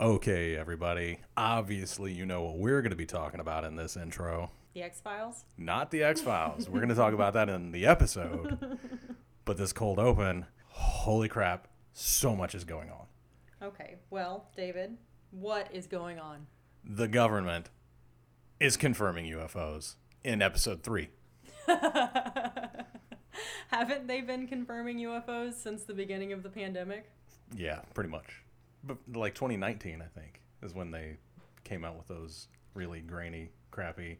Okay, everybody. Obviously, you know what we're going to be talking about in this intro. The X Files? Not the X Files. we're going to talk about that in the episode. But this cold open, holy crap, so much is going on. Okay, well, David, what is going on? The government is confirming UFOs in episode three. Haven't they been confirming UFOs since the beginning of the pandemic? Yeah, pretty much. But like 2019, I think, is when they came out with those really grainy, crappy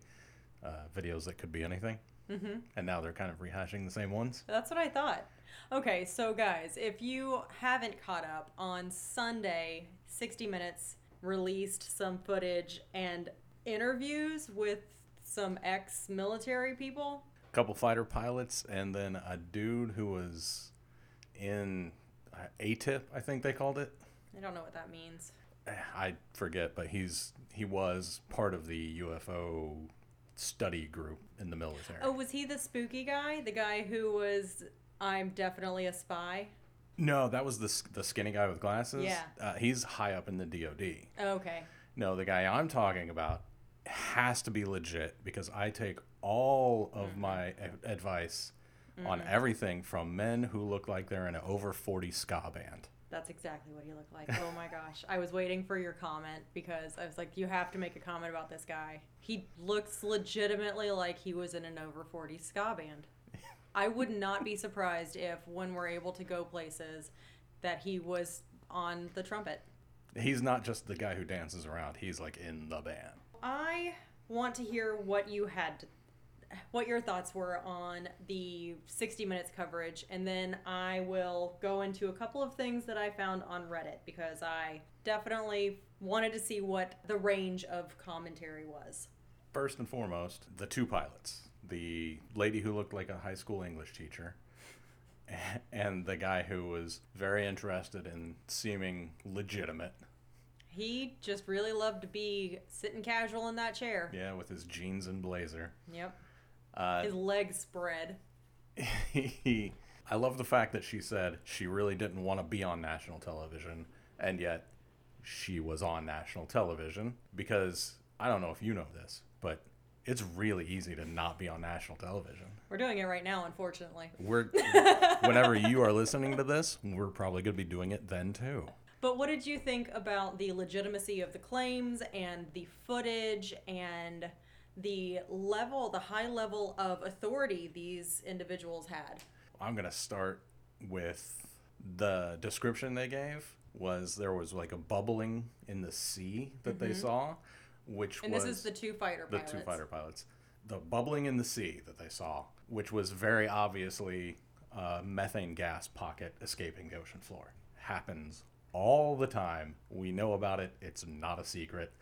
uh, videos that could be anything. Mm-hmm. And now they're kind of rehashing the same ones. That's what I thought. Okay, so guys, if you haven't caught up, on Sunday, 60 Minutes released some footage and interviews with some ex military people. A couple fighter pilots, and then a dude who was in uh, ATIP, I think they called it. I don't know what that means. Eh, I forget, but he's he was part of the UFO study group in the military. Oh, was he the spooky guy? The guy who was, I'm definitely a spy? No, that was the the skinny guy with glasses. Yeah. uh, he's high up in the DoD. Oh, okay. No, the guy I'm talking about has to be legit because I take all of mm-hmm. my a- advice on mm-hmm. everything from men who look like they're in an over 40 ska band. That's exactly what he looked like. Oh my gosh. I was waiting for your comment because I was like, you have to make a comment about this guy. He looks legitimately like he was in an over 40 ska band. I would not be surprised if, when we're able to go places, that he was on the trumpet. He's not just the guy who dances around, he's like in the band. I want to hear what you had, what your thoughts were on the 60 minutes coverage, and then I will go into a couple of things that I found on Reddit because I definitely wanted to see what the range of commentary was. First and foremost, the two pilots the lady who looked like a high school English teacher, and the guy who was very interested in seeming legitimate. He just really loved to be sitting casual in that chair. Yeah, with his jeans and blazer. Yep. Uh, His legs spread. I love the fact that she said she really didn't want to be on national television, and yet she was on national television because I don't know if you know this, but it's really easy to not be on national television. We're doing it right now, unfortunately. We're whenever you are listening to this, we're probably going to be doing it then too. But what did you think about the legitimacy of the claims and the footage and the level, the high level of authority these individuals had? I'm going to start with the description they gave was there was like a bubbling in the sea that they saw, which Mm-hmm. And was this is the two fighter pilots. the pilots. two fighter pilots. The bubbling in the sea that they saw, which was very obviously a methane gas pocket escaping the ocean floor, happens all the time. We know about it. It's not a secret.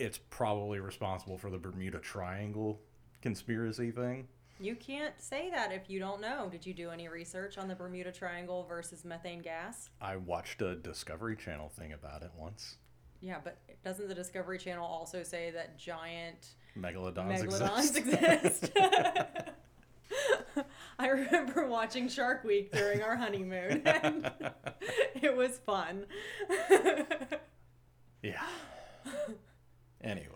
It's probably responsible for the Bermuda Triangle conspiracy thing. You can't say that if you don't know. Did you do any research on the Bermuda Triangle versus methane gas? I watched a Discovery Channel thing about it once. Yeah, but doesn't the Discovery Channel also say that giant Megalodons, megalodons exist. exist? I remember watching Shark Week during our honeymoon, and it was fun. yeah. Anyway.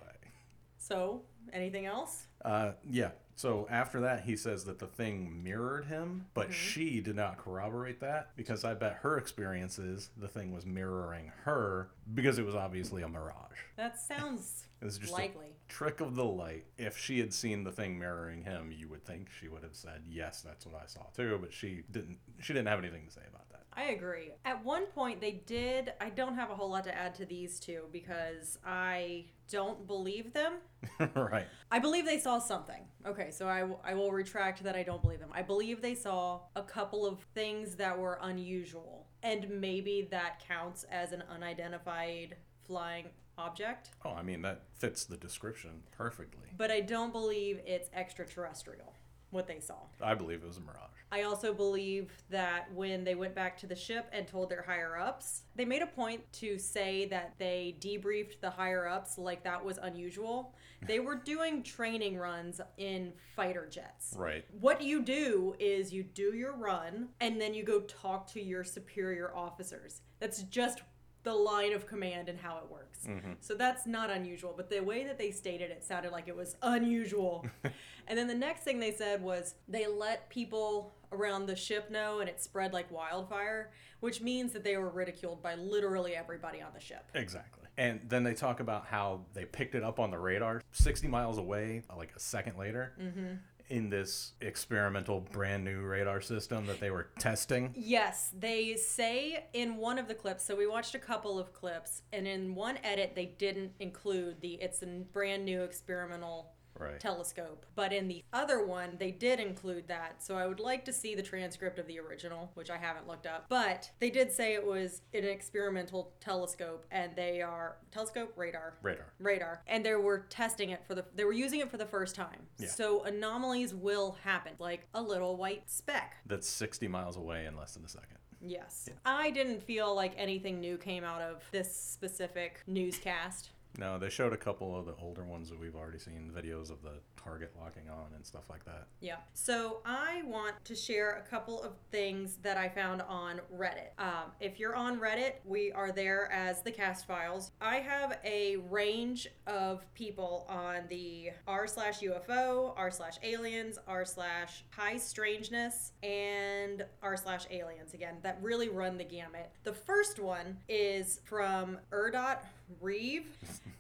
so, anything else? Uh, yeah. So after that, he says that the thing mirrored him, but she did not corroborate that because I bet her experience is the thing was mirroring her because it was obviously a mirage. That sounds It was just likely. a trick of the light. If she had seen the thing mirroring him, you would think she would have said, "Yes, that's what I saw too." But she didn't. She didn't have anything to say about that. I agree. At one point, they did. I don't have a whole lot to add to these two because I don't believe them. right. I believe they saw something. Okay, so I, w- I will retract that I don't believe them. I believe they saw a couple of things that were unusual, and maybe that counts as an unidentified flying object. Oh, I mean that fits the description perfectly. But I don't believe it's extraterrestrial, what they saw. I believe it was a mirage. I also believe that when they went back to the ship and told their higher ups, they made a point to say that they debriefed the higher ups like that was unusual. They were doing training runs in fighter jets. Right. What you do is you do your run and then you go talk to your superior officers. That's just the line of command and how it works. Mm-hmm. So that's not unusual, but the way that they stated it sounded like it was unusual. and then the next thing they said was they let people around the ship know and it spread like wildfire, which means that they were ridiculed by literally everybody on the ship. Exactly. And then they talk about how they picked it up on the radar 60 miles away, like a second later, mm-hmm. In this experimental brand new radar system that they were testing. Yes, they say in one of the clips. So we watched a couple of clips, and in one edit they didn't include the it's a brand new experimental Right. telescope. But in the other one, they did include that. So I would like to see the transcript of the original, which I haven't looked up. But they did say it was an experimental telescope, and they are telescope radar. Radar. Radar, and they were testing it for the. They were using it for the first time. Yeah. So anomalies will happen, like a little white speck. That's 60 miles away in less than a second. Yes. I didn't feel like anything new came out of this specific newscast. No, they showed a couple of the older ones that we've already seen videos of the target locking on and stuff like that. Yeah. So I want to share a couple of things that I found on Reddit. Um, if you're on Reddit, we are there as the cast files. I have a range of people on the r slash UFO, r slash aliens, r slash high strangeness, and r slash aliens again that really run the gamut. The first one is from Erdot Reeve,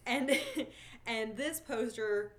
and and this poster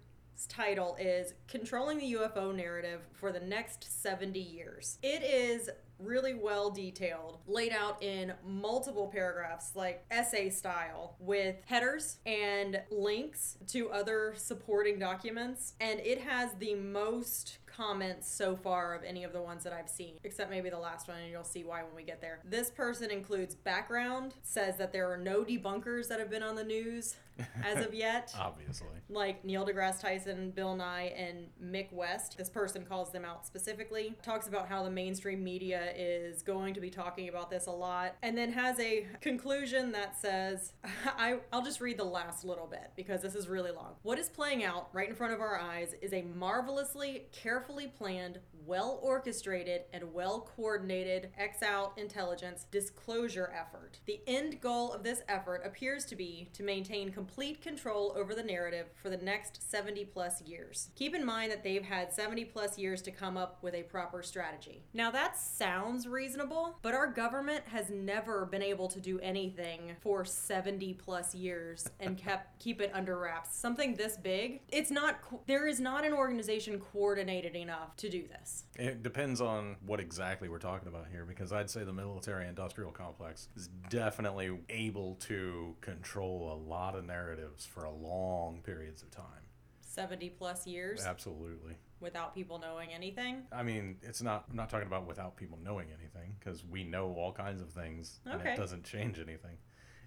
title is Controlling the UFO Narrative for the Next 70 Years. It is really well detailed, laid out in multiple paragraphs, like essay style, with headers and links to other supporting documents. And it has the most comments so far of any of the ones that I've seen, except maybe the last one, and you'll see why when we get there. This person includes background, says that there are no debunkers that have been on the news as of yet Obviously. like Neil deGrasse Tyson, Bill Nye, and Mick West. This person calls them out specifically, talks about how the mainstream media is going to be talking about this a lot, and then has a conclusion that says, I, I'll just read the last little bit because this is really long. What is playing out right in front of our eyes is a marvelously, carefully planned, well orchestrated, and well coordinated X out intelligence disclosure effort. The end goal of this effort appears to be to maintain complete control over the narrative for the next 70 plus years. Keep in mind that they've had 70 plus years to come up with a proper strategy. Now that sounds reasonable, but our government has never been able to do anything for 70 plus years and kept keep it under wraps. Something this big, it's not there is not an organization coordinated enough to do this. It depends on what exactly we're talking about here because I'd say the military industrial complex is definitely able to control a lot of narratives for a long periods of time. 70 plus years Absolutely. without people knowing anything. I mean, it's not, I'm not talking about without people knowing anything because we know all kinds of things and it doesn't change anything.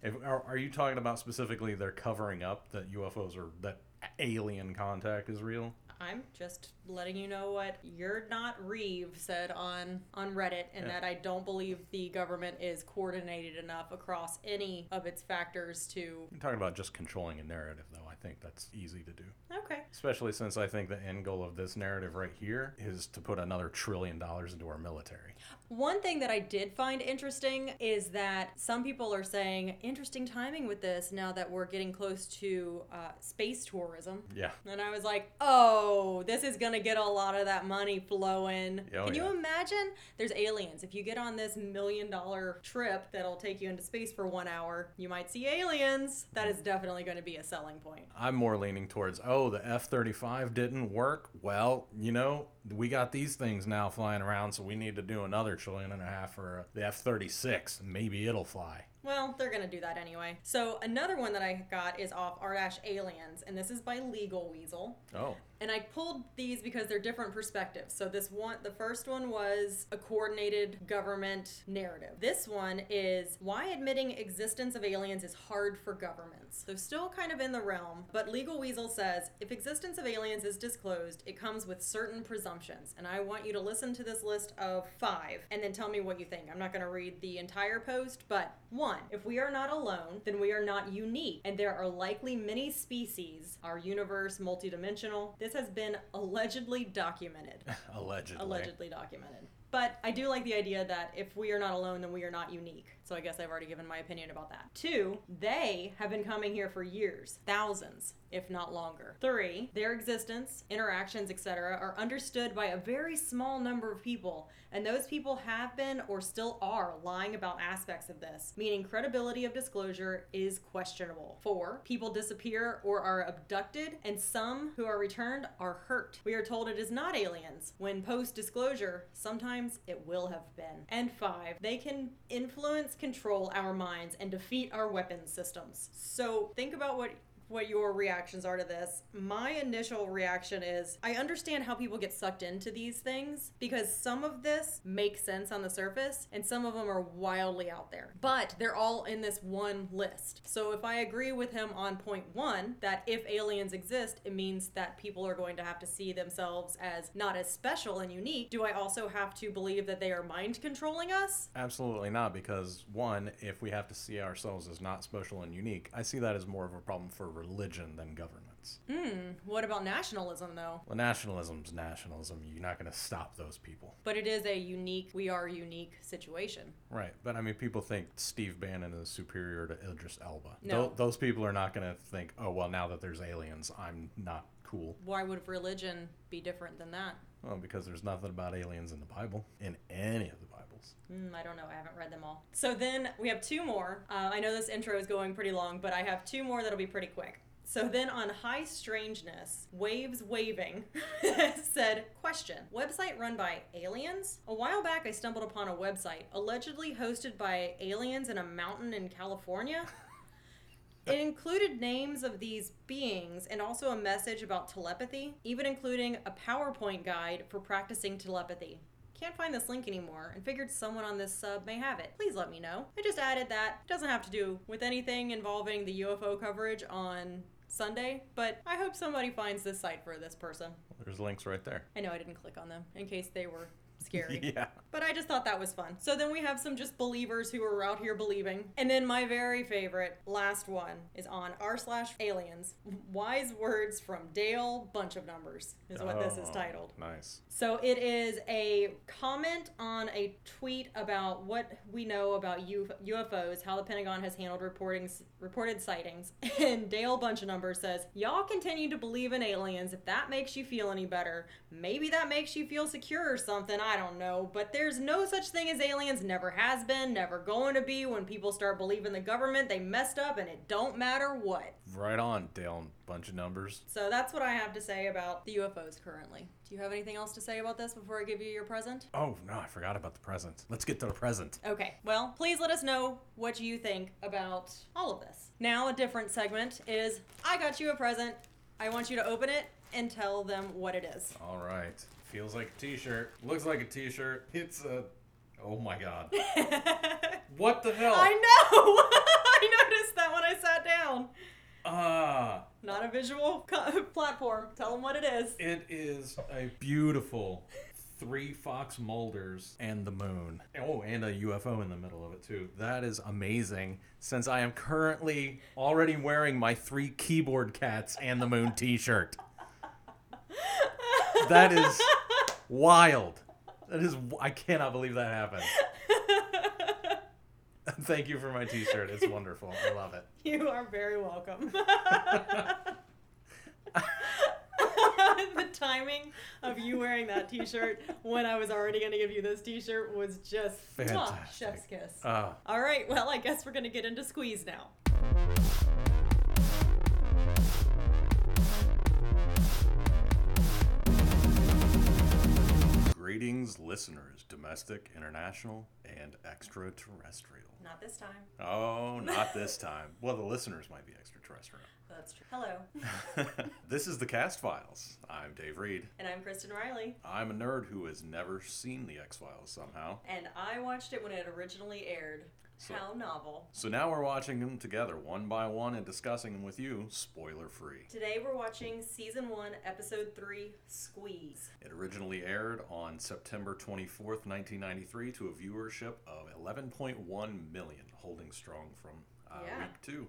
If, are, are you talking about specifically they're covering up that UFOs are, that alien contact is real? I'm just letting you know what you're not Reeve said on on Reddit, and Yeah. that I don't believe the government is coordinated enough across any of its factors to. I'm talking about just controlling a narrative, though. I think that's easy to do. Okay. Especially since I think the end goal of this narrative right here is to put another trillion dollars into our military. One thing that I did find interesting is that some people are saying interesting timing with this now that we're getting close to uh, space tourism. Yeah. And I was like, oh, Oh, this is to get a lot of that money flowing. Oh, Can you yeah. imagine? There's aliens. If you get on this million dollar trip that'll take you into space for one hour, you might see aliens. That is definitely going to be a selling point. I'm more leaning towards, oh, the F 35 didn't work. Well, you know, we got these things now flying around, so we need to do another trillion and a half for the F 36. Maybe it'll fly. Well, they're gonna do that anyway. So another one that I got is off R Aliens, and this is by Legal Weasel. Oh, And I pulled these because they're different perspectives. So this one, the first one was a coordinated government narrative. This one is why admitting existence of aliens is hard for governments. So still kind of in the realm, but Legal Weasel says if existence of aliens is disclosed, it comes with certain presumptions. And I want you to listen to this list of five and then tell me what you think. I'm not going to read the entire post, but one, if we are not alone, then we are not unique, and there are likely many species. Our universe multidimensional. This has been allegedly documented. allegedly. allegedly documented. But I do like the idea that if we are not alone, then we are not unique. So I guess I've already given my opinion about that. Two, they have been coming here for years, thousands, if not longer. Three, their existence, interactions, etc., are understood by a very small number of people, and those people have been or still are lying about aspects of this, meaning credibility of disclosure is questionable. Four, people disappear or are abducted, and some who are returned are hurt. We are told it is not aliens, when post disclosure, sometimes it will have been. And five, they can influence, control our minds, and defeat our weapons systems. So think about what what your reactions are to this. My initial reaction is I understand how people get sucked into these things because some of this makes sense on the surface and some of them are wildly out there. But they're all in this one list. So if I agree with him on point one, that if aliens exist, it means that people are going to have to see themselves as not as special and unique, do I also have to believe that they are mind controlling us? Absolutely not, because one, if we have to see ourselves as not special and unique, I see that as more of a problem for religion than governments. Hmm, what about nationalism though? Well, nationalism's nationalism. You're not going to stop those people. But it is a unique, we are unique situation. Right. But I mean, people think Steve Bannon is superior to Idris Elba. No. Tho- those people are not going to think, oh, well, now that there's aliens, I'm not cool. Why would religion be different than that? Well, because there's nothing about aliens in the Bible, in any of the Bibles. Hmm, I don't know. I haven't read them all. So then we have two more. Uh, I know this intro is going pretty long, but I have two more that'll be pretty quick. So then on High Strangeness, Waves Waving said, Question Website run by aliens? A while back, I stumbled upon a website allegedly hosted by aliens in a mountain in California. It included names of these beings and also a message about telepathy, even including a PowerPoint guide for practicing telepathy. Can't find this link anymore and figured someone on this sub may have it. Please let me know. I just added that. It Doesn't have to do with anything involving the UFO coverage on Sunday, but I hope somebody finds this site for this person. There's links right there. I know I didn't click on them in case they were scary. yeah. But I just thought that was fun. So then we have some just believers who are out here believing. And then my very favorite, last one, is on r slash aliens. Wise words from Dale, bunch of numbers, is what this is Oh, titled. Nice. So it is a comment on a tweet about what we know about UFOs, how the Pentagon has handled reporting reported sightings. And Dale Bunch of Numbers says, "Y'all continue to believe in aliens. If that makes you feel any better, maybe that makes you feel secure or something. I don't know. But there's no such thing as aliens. Never has been. Never going to be. When people start believing the government, they messed up, and it don't matter what." Right on, Dale. Bunch of numbers. So that's what I have to say about the UFOs currently. Do you have anything else to say about this before I give you your present? Oh, no, I forgot about the present. Let's get to the present. Okay, well, please let us know what you think about all of this. Now, a different segment is I got you a present. I want you to open it and tell them what it is. All right. Feels like a t-shirt. Looks like a t-shirt. It's a Oh my god. What the hell? I know! I noticed that when I sat down. Ah, Not a visual co- platform. Tell them what it is. it is a beautiful three Fox Mulders and the moon. Oh, and a UFO in the middle of it too. That is amazing. Since I am currently already wearing my three keyboard cats and the moon t-shirt. That is wild. That is I cannot believe that happened. Thank you for my t-shirt. It's wonderful. I love it. You are very welcome. the timing of you wearing that t-shirt when I was already going to give you this t-shirt was just Fantastic. chef's kiss. Uh, All right, well, I guess we're going to get into squeeze now. Greetings, listeners, domestic, international, and extraterrestrial. Not this time. Oh, not this time. Well, the listeners might be extraterrestrial. That's true. Hello, this is the Cast Files. I'm Dave Reed. and I'm Kristen Riley, I'm a nerd who has never seen the X Files somehow. and I watched it when it originally aired. So- How novel. So now we're watching them together, one by one, and discussing them with you, spoiler free. Today we're watching season one, episode three, Squeeze. It originally aired on September 24th, 1993, to a viewership of 11.1 million, holding strong from uh, Yeah. week two.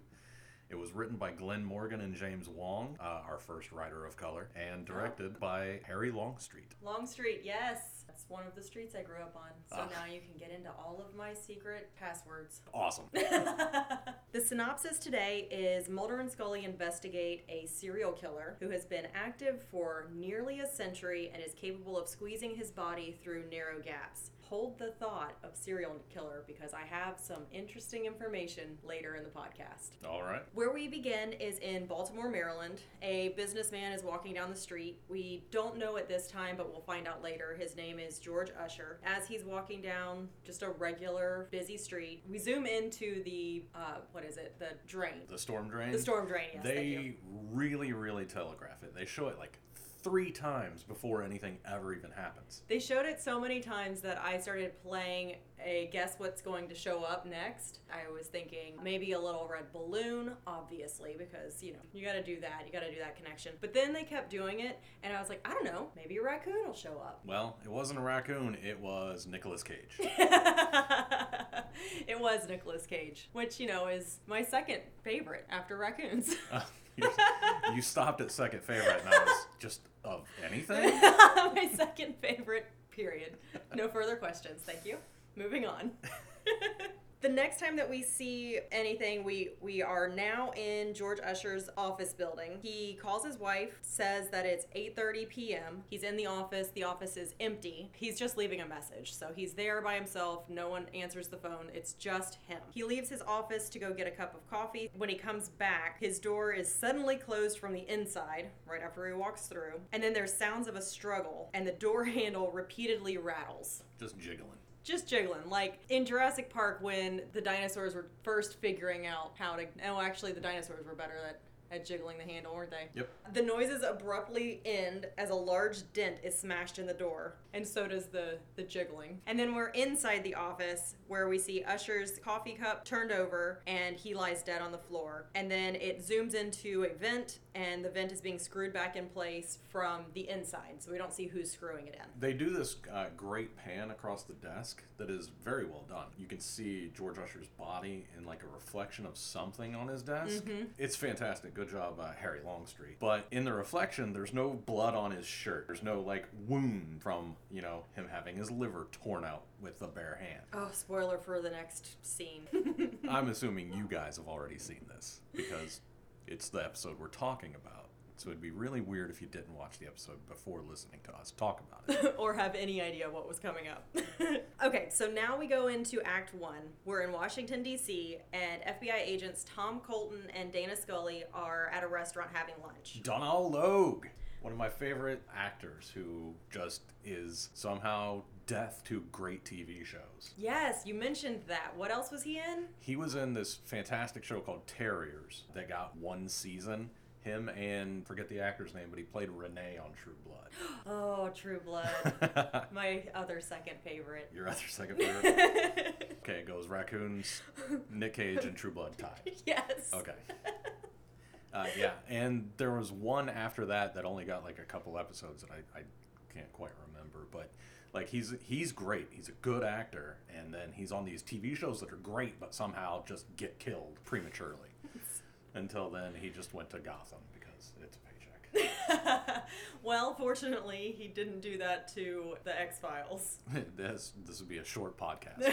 It was written by Glenn Morgan and James Wong, uh, our first writer of color, and directed by Harry Longstreet. Longstreet, yes. That's one of the streets I grew up on. So Ah. now you can get into all of my secret passwords. Awesome. the synopsis today is Mulder and Scully investigate a serial killer who has been active for nearly a century and is capable of squeezing his body through narrow gaps. Hold the thought of serial killer because I have some interesting information later in the podcast. All right. Where we begin is in Baltimore, Maryland. A businessman is walking down the street. We don't know at this time, but we'll find out later. His name is George Usher. As he's walking down just a regular busy street, we zoom into the uh, what is it? The drain. The storm drain. The storm drain. Yes, they really, really telegraph it. They show it like three times before anything ever even happens. They showed it so many times that I started playing a guess what's going to show up next. I was thinking maybe a little red balloon, obviously, because you know, you gotta do that, you gotta do that connection. But then they kept doing it, and I was like, I don't know, maybe a raccoon will show up. Well, it wasn't a raccoon, it was Nicolas Cage. it was Nicolas Cage, which, you know, is my second favorite after raccoons. You, you stopped at second favorite, and I was just of anything. my second favorite, period. No further questions, thank you. Moving on. The next time that we see anything, we we are now in George Usher's office building. He calls his wife, says that it's 8:30 p.m. He's in the office. The office is empty. He's just leaving a message. So he's there by himself. No one answers the phone. It's just him. He leaves his office to go get a cup of coffee. When he comes back, his door is suddenly closed from the inside right after he walks through. And then there's sounds of a struggle and the door handle repeatedly rattles Just jiggling. Just jiggling. Like in jurassic park when the dinosaurs were first figuring out how to no actually the dinosaurs were better at at jiggling the handle weren't they? Yep. the noises abruptly end as a large dent is smashed in the door and so does the the jiggling. And then we're inside the office where we see usher's coffee cup turned over and he lies dead on the floor. And then it zooms into a vent and the vent is being screwed back in place from the inside so we don't see who's screwing it in They do this uh, great pan across the desk that is very well done. You can see George Usher's body in like a reflection of something on his desk. It's fantastic. Good job, uh, Harry Longstreet. But in the reflection, there's no blood on his shirt. There's no like wound from you know him having his liver torn out with a bare hand. Oh, spoiler for the next scene. I'm assuming you guys have already seen this because it's the episode we're talking about. So it'd be really weird if you didn't watch the episode before listening to us talk about it. or have any idea what was coming up. okay, so now we go into Act 1. We're in Washington, D.C., and FBI agents Tom Colton and Dana Scully are at a restaurant having lunch. Donal Logue, one of my favorite actors who just is somehow deaf to great TV shows. Yes, you mentioned that. What else was he in? He was in this fantastic show called Terriers that got one season. Him and forget the actor's name, but he played Renee on True Blood. Oh, True Blood. My other second favorite. Your other second favorite? Okay, it goes Raccoons, Nick Cage, and True Blood tie. yes. Okay. Uh, yeah, and there was one after that that only got like a couple episodes that I, I can't quite remember, but like he's he's great. He's a good actor, and then he's on these TV shows that are great, but somehow just get killed prematurely. Until then, he just went to Gotham because it's a paycheck. well, fortunately, he didn't do that to the X Files. this this would be a short podcast.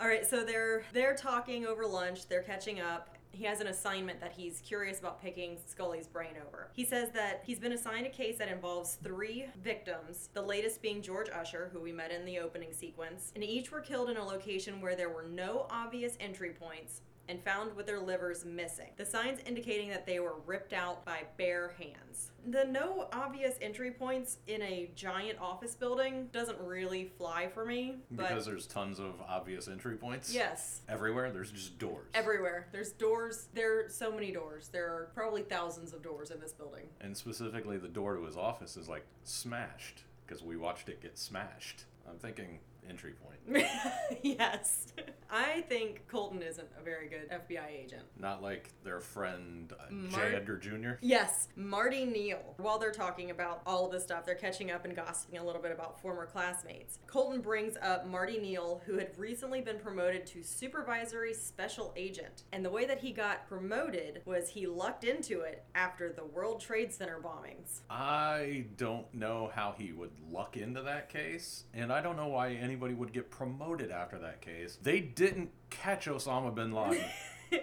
All right, so they're they're talking over lunch. They're catching up. He has an assignment that he's curious about picking Scully's brain over. He says that he's been assigned a case that involves three victims, the latest being George Usher, who we met in the opening sequence, and each were killed in a location where there were no obvious entry points and found with their livers missing. The signs indicating that they were ripped out by bare hands. The no obvious entry points in a giant office building doesn't really fly for me, but because there's tons of obvious entry points. yes, Everywhere, there's just doors. everywhere. There's doors. There are so many doors. There are probably thousands of doors in this building. And specifically, the door to his office is like smashed because we watched it get smashed. I'm thinking, entry point. yes. I think Colton isn't a very good FBI agent. Not like their friend uh, Mar- J. Edgar Jr. Yes, Marty Neal. While they're talking about all of this stuff, they're catching up and gossiping a little bit about former classmates. Colton brings up Marty Neal, who had recently been promoted to supervisory special agent. And the way that he got promoted was he lucked into it after the World Trade Center bombings. I don't know how he would luck into that case, and I don't know why anybody would get promoted after that case. They didn't catch Osama bin Laden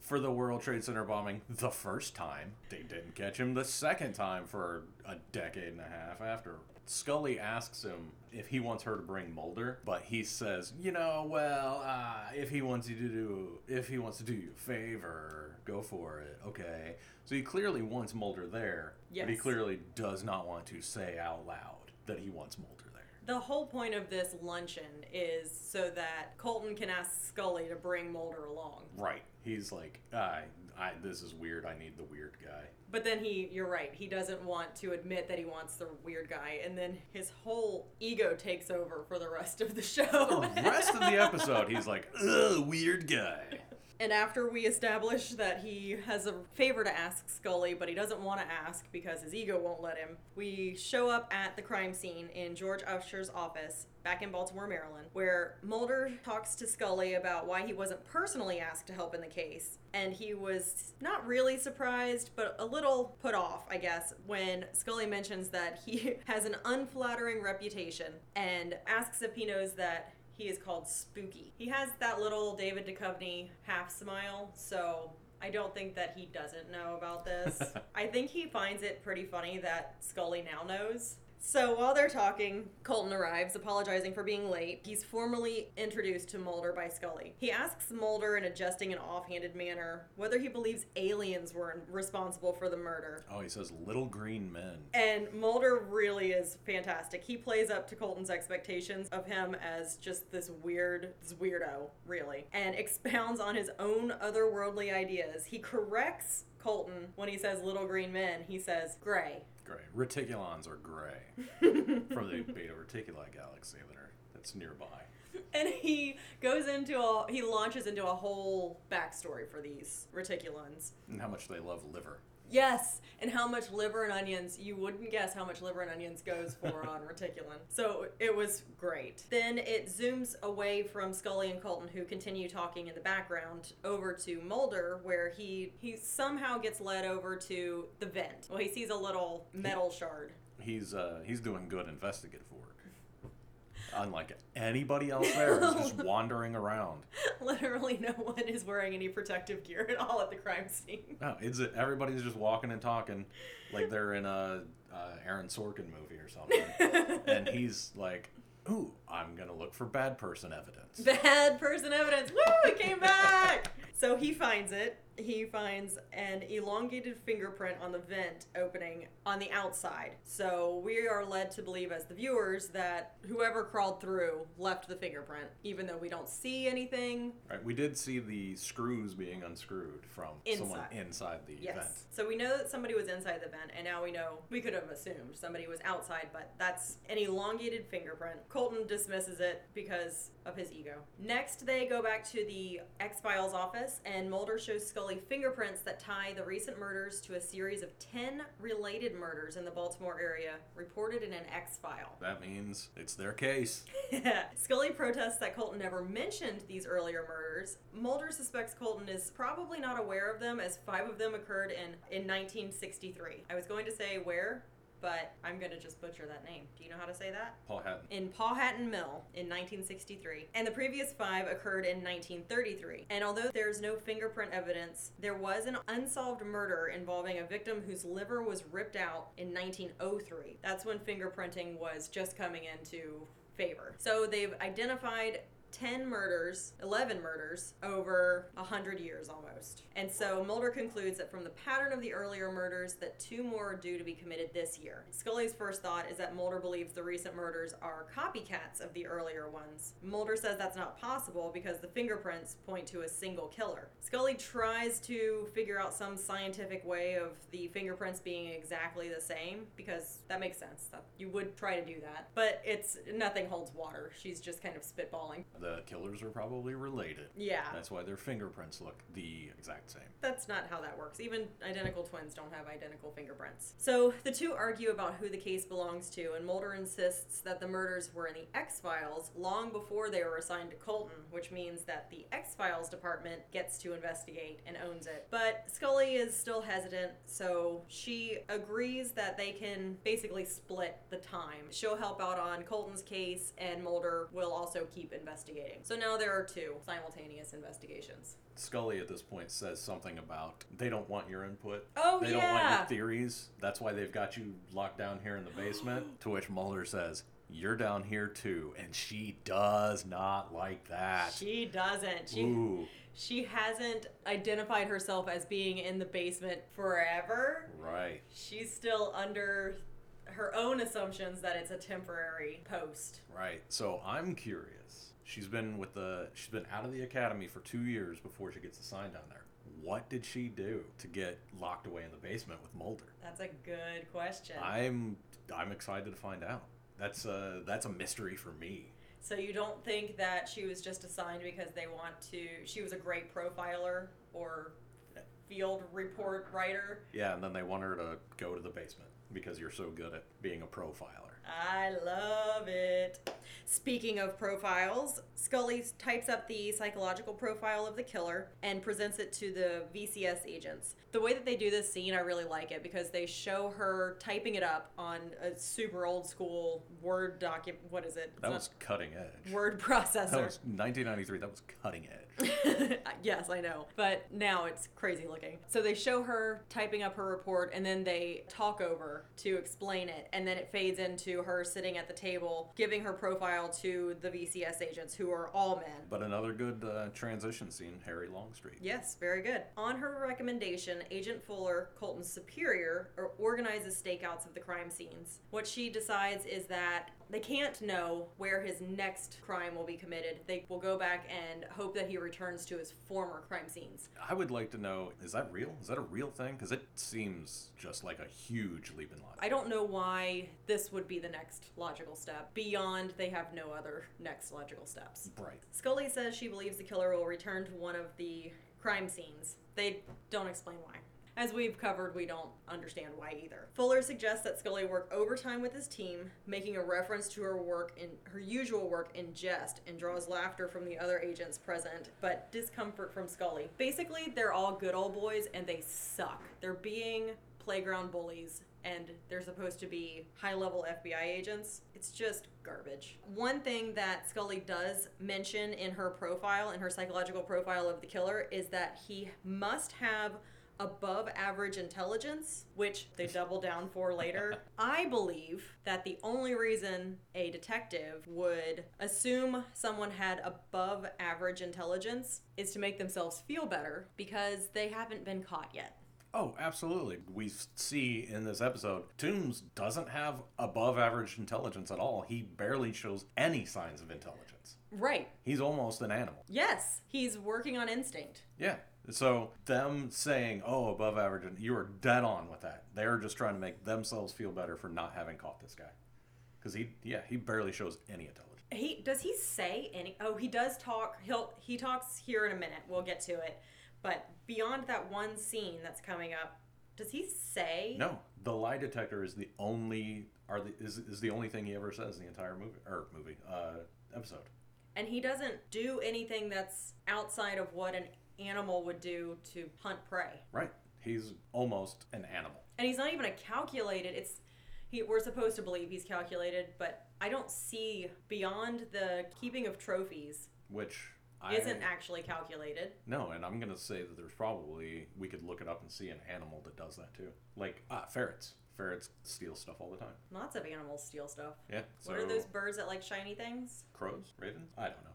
for the World Trade Center bombing the first time. They didn't catch him the second time for a decade and a half after. Scully asks him if he wants her to bring Mulder, but he says, you know, well, uh, if he wants you to do, if he wants to do you a favor, go for it. Okay. So he clearly wants Mulder there, but he clearly does not want to say out loud that he wants Mulder there. The whole point of this luncheon is so that Colton can ask Scully to bring Mulder along. Right. He's like, I, I, this is weird. I need the weird guy. But then he, you're right, he doesn't want to admit that he wants the weird guy, and then his whole ego takes over for the rest of the show. The rest of the episode, he's like, ugh, weird guy. And after we establish that he has a favor to ask Scully, but he doesn't want to ask because his ego won't let him, we show up at the crime scene in George Usher's office back in Baltimore, Maryland, where Mulder talks to Scully about why he wasn't personally asked to help in the case. And he was not really surprised, but a little put off, I guess, when Scully mentions that he has an unflattering reputation and asks if he knows that he is called Spooky. He has that little David Duchovny half smile, so I don't think that he doesn't know about this. I think he finds it pretty funny that Scully now knows. So while they're talking, Colton arrives, apologizing for being late. He's formally introduced to Mulder by Scully. He asks Mulder in a jesting and offhanded manner whether he believes aliens were responsible for the murder. Oh, he says little green men. And Mulder really is fantastic. He plays up to Colton's expectations of him as just this weird, this weirdo, really, and expounds on his own otherworldly ideas. He corrects Colton when he says little green men. He says gray. Gray. Reticulans are gray from the Beta Reticuli galaxy that are, that's nearby. And he goes into a, he launches into a whole backstory for these reticulans. And how much they love liver. Yes, and how much liver and onions, you wouldn't guess how much liver and onions goes for on Reticulin. So it was great. Then it zooms away from Scully and Colton, who continue talking in the background, over to Mulder, where he, he somehow gets led over to the vent. Well, he sees a little metal shard. He's uh, he's doing good investigative work. Unlike anybody else there, who's just wandering around. Literally, no one is wearing any protective gear at all at the crime scene. No, it's everybody's just walking and talking like they're in a uh, Aaron Sorkin movie or something. and he's like, "Ooh, I'm gonna look for bad person evidence." Bad person evidence. Woo! It came back. so he finds it. He finds an elongated fingerprint on the vent opening on the outside. So we are led to believe, as the viewers, that whoever crawled through left the fingerprint, even though we don't see anything. Right, we did see the screws being unscrewed from someone Inside. inside the Yes. vent. So we know that somebody was inside the vent, and now we know we could have assumed somebody was outside, but that's an elongated fingerprint. Colton dismisses it because of his ego. Next, they go back to the X Files office, and Mulder shows Scully fingerprints that tie the recent murders to a series of 10 related murders in the Baltimore area reported in an X file. That means it's their case. Scully protests that Colton never mentioned these earlier murders. Mulder suspects Colton is probably not aware of them, as five of them occurred in, in 1963. I was going to say where, but I'm going to just butcher that name. Do you know how to say that? Paul Hatton. in Powhatan Mill in 1963, and the previous five occurred in 1933. And although there's no fingerprint evidence, there was an unsolved murder involving a victim whose liver was ripped out in 1903. That's when fingerprinting was just coming into favor. So they've identified 10 murders, 11 murders over 100 years almost. And so Mulder concludes that from the pattern of the earlier murders that two more are due to be committed this year. Scully's first thought is that Mulder believes the recent murders are copycats of the earlier ones. Mulder says that's not possible because the fingerprints point to a single killer. Scully tries to figure out some scientific way of the fingerprints being exactly the same because that makes sense. You would try to do that. But it's nothing holds water. She's just kind of spitballing. The killers are probably related. Yeah. That's why their fingerprints look the exact same. That's not how that works. Even identical twins don't have identical fingerprints. So the two argue about who the case belongs to, and Mulder insists that the murders were in the X Files long before they were assigned to Colton, which means that the X Files department gets to investigate and owns it. But Scully is still hesitant, so she agrees that they can basically split the time. She'll help out on Colton's case, and Mulder will also keep investigating. So now there are two simultaneous investigations. Scully at this point says something about they don't want your input. Oh, they don't want your theories. That's why they've got you locked down here in the basement. to which Mulder says, You're down here too. And she does not like that. She doesn't. She Ooh, she hasn't identified herself as being in the basement forever. right. She's still under her own assumptions that it's a temporary post. Right. So I'm curious. She's been with the she's been out of the academy for two years before she gets assigned down there. What did she do to get locked away in the basement with Mulder? That's a good question. I'm I'm excited to find out. That's a that's a mystery for me. so you don't think that she was just assigned because they want to she was a great profiler or field report writer? Yeah, and then they want her to go to the basement because you're so good at being a profiler. I love it. Speaking of profiles, Scully types up the psychological profile of the killer and presents it to the VCS agents. The way that they do this scene, I really like it because they show her typing it up on a super old school Word document. What is it? It's That was cutting edge. Word processor. That was 1993. That was cutting edge. yes, I know. But now it's crazy looking. So they show her typing up her report and then they talk over to explain it. And then it fades into her sitting at the table giving her profile to the VCS agents who are all men. But another good uh, transition scene, Harry Longstreet. Yes, very good. On her recommendation, Agent Fuller, Colton's superior, organizes stakeouts of the crime scenes. What she decides is that they can't know where his next crime will be committed. They will go back and hope that he returns to his former crime scenes. I would like to know is that real? Is that a real thing? Because it seems just like a huge leap in logic. I don't know why this would be the next logical step. Beyond, they have no other next logical steps. Right. Scully says she believes the killer will return to one of the crime scenes. They don't explain why. As we've covered, we don't understand why either. Fuller suggests that Scully work overtime with his team, making a reference to her work in her usual work in jest and draws laughter from the other agents present, but discomfort from Scully. Basically, they're all good old boys and they suck. They're being playground bullies and they're supposed to be high level FBI agents. It's just garbage. One thing that Scully does mention in her profile, in her psychological profile of the killer, is that he must have above average intelligence, which they double down for later. I believe that the only reason a detective would assume someone had above average intelligence is to make themselves feel better because they haven't been caught yet. Oh, absolutely. We see in this episode, Toombs doesn't have above average intelligence at all. He barely shows any signs of intelligence. Right. He's almost an animal. Yes, he's working on instinct. Yeah. So them saying, "Oh, above average," you are dead on with that. They're just trying to make themselves feel better for not having caught this guy, because he, yeah, he barely shows any intelligence. He does he say any? Oh, he does talk. He'll he talks here in a minute. We'll get to it. But beyond that one scene that's coming up, does he say? No, the lie detector is the only are the, is is the only thing he ever says in the entire movie or movie uh, episode. And he doesn't do anything that's outside of what an animal would do to hunt prey. Right. He's almost an animal. And he's not even a calculated. It's he. We're supposed to believe he's calculated, but I don't see beyond the keeping of trophies which I isn't actually calculated. no, and I'm gonna say that there's probably we could look it up and see an animal that does that too, like ah ferrets. Ferrets steal stuff all the time. Lots of animals steal stuff. Yeah. So what are those birds that like shiny things? crows, ravens? I don't know.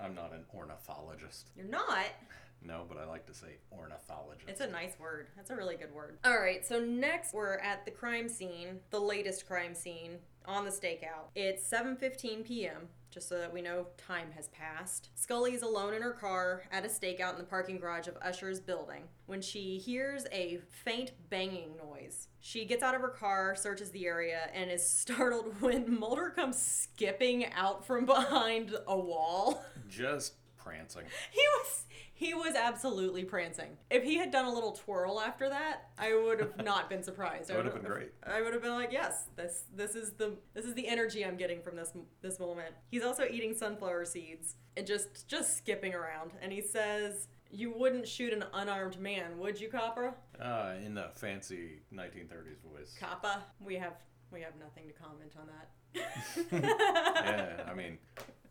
I'm not an ornithologist. You're not. No, but I like to say ornithologist. It's a nice word. That's a really good word. All right, so next we're at the crime scene, the latest crime scene on the stakeout. It's 7:15 p.m. Just so that we know time has passed. Scully is alone in her car at a stakeout in the parking garage of Usher's building when she hears a faint banging noise. She gets out of her car, searches the area, and is startled when Mulder comes skipping out from behind a wall. Just prancing. He was he was absolutely prancing. If he had done a little twirl after that, I would have not been surprised. I That would have been great. I would have been like, yes, this this is the this is the energy I'm getting from this this moment. He's also eating sunflower seeds and just just skipping around. And he says, "You wouldn't shoot an unarmed man, would you, Copra?" Uh, in the fancy 1930s voice. Kappa, we have we have nothing to comment on that. yeah, I mean,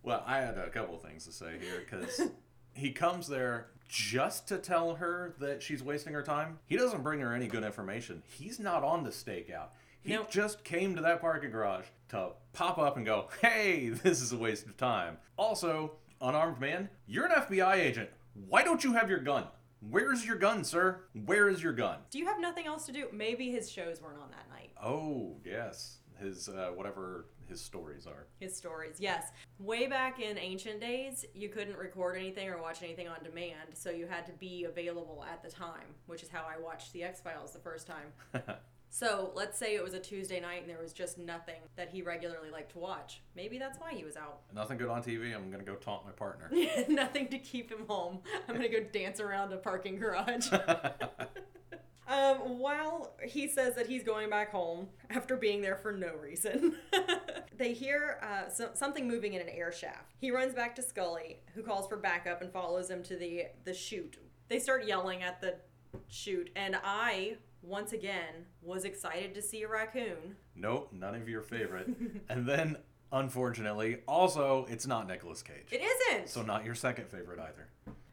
well, I had a couple of things to say here because he comes there just to tell her that she's wasting her time. He doesn't bring her any good information. He's not on the stakeout. He Nope. just came to that parking garage to pop up and go, hey, this is a waste of time. Also, unarmed man, you're an FBI agent. Why don't you have your gun? Where's your gun, sir? Where is your gun? Do you have nothing else to do? Maybe his shows weren't on that night. Oh, yes. His, uh, whatever his stories are. His stories, yes. Way back in ancient days, you couldn't record anything or watch anything on demand, so you had to be available at the time, which is how I watched The X Files the first time. So let's say it was a Tuesday night and there was just nothing that he regularly liked to watch. Maybe that's why he was out. Nothing good on TV. I'm gonna go taunt my partner. nothing to keep him home. I'm gonna go dance around a parking garage. Um, while he says that he's going back home after being there for no reason, they hear uh, so- something moving in an air shaft. He runs back to Scully, who calls for backup and follows him to the the chute. They start yelling at the chute, and I once again was excited to see a raccoon. nope, none of your favorite. and then, unfortunately, also it's not Nicolas Cage. It isn't. So not your second favorite either.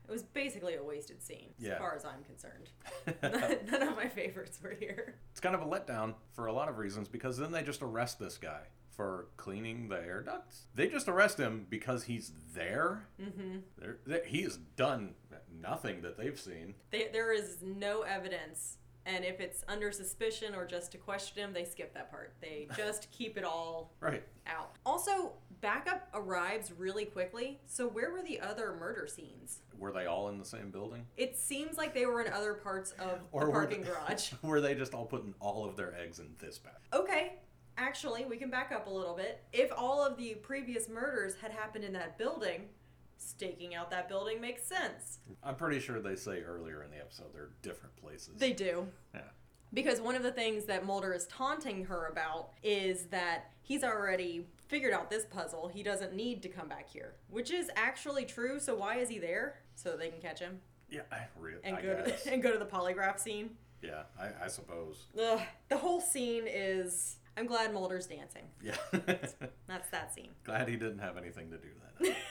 It was basically a wasted scene, as Yeah. far as I'm concerned. None of my favorites were here. It's kind of a letdown for a lot of reasons because then they just arrest this guy for cleaning the air ducts. They just arrest him because he's there. Mm-hmm. They're, they he has done nothing that they've seen. They, there is no evidence, and if it's under suspicion or just to question him, they skip that part. They just keep it all Right. out. Also, backup arrives really quickly. So where were the other murder scenes? Were they all in the same building? It seems like they were in other parts of the were parking they- garage. Were they just all putting all of their eggs in this bag? Okay, actually, we can back up a little bit. If all of the previous murders had happened in that building, staking out that building makes sense. I'm pretty sure they say earlier in the episode they're different places. They do. yeah. Because one of the things that Mulder is taunting her about is that he's already figured out this puzzle. He doesn't need to come back here, which is actually true. So why is he there? So they can catch him Yeah, I really. and I go guess. to, and go to the polygraph scene. yeah, I, I suppose. Ugh, the whole scene is. I'm glad Mulder's dancing. Yeah. That's that scene. Glad he didn't have anything to do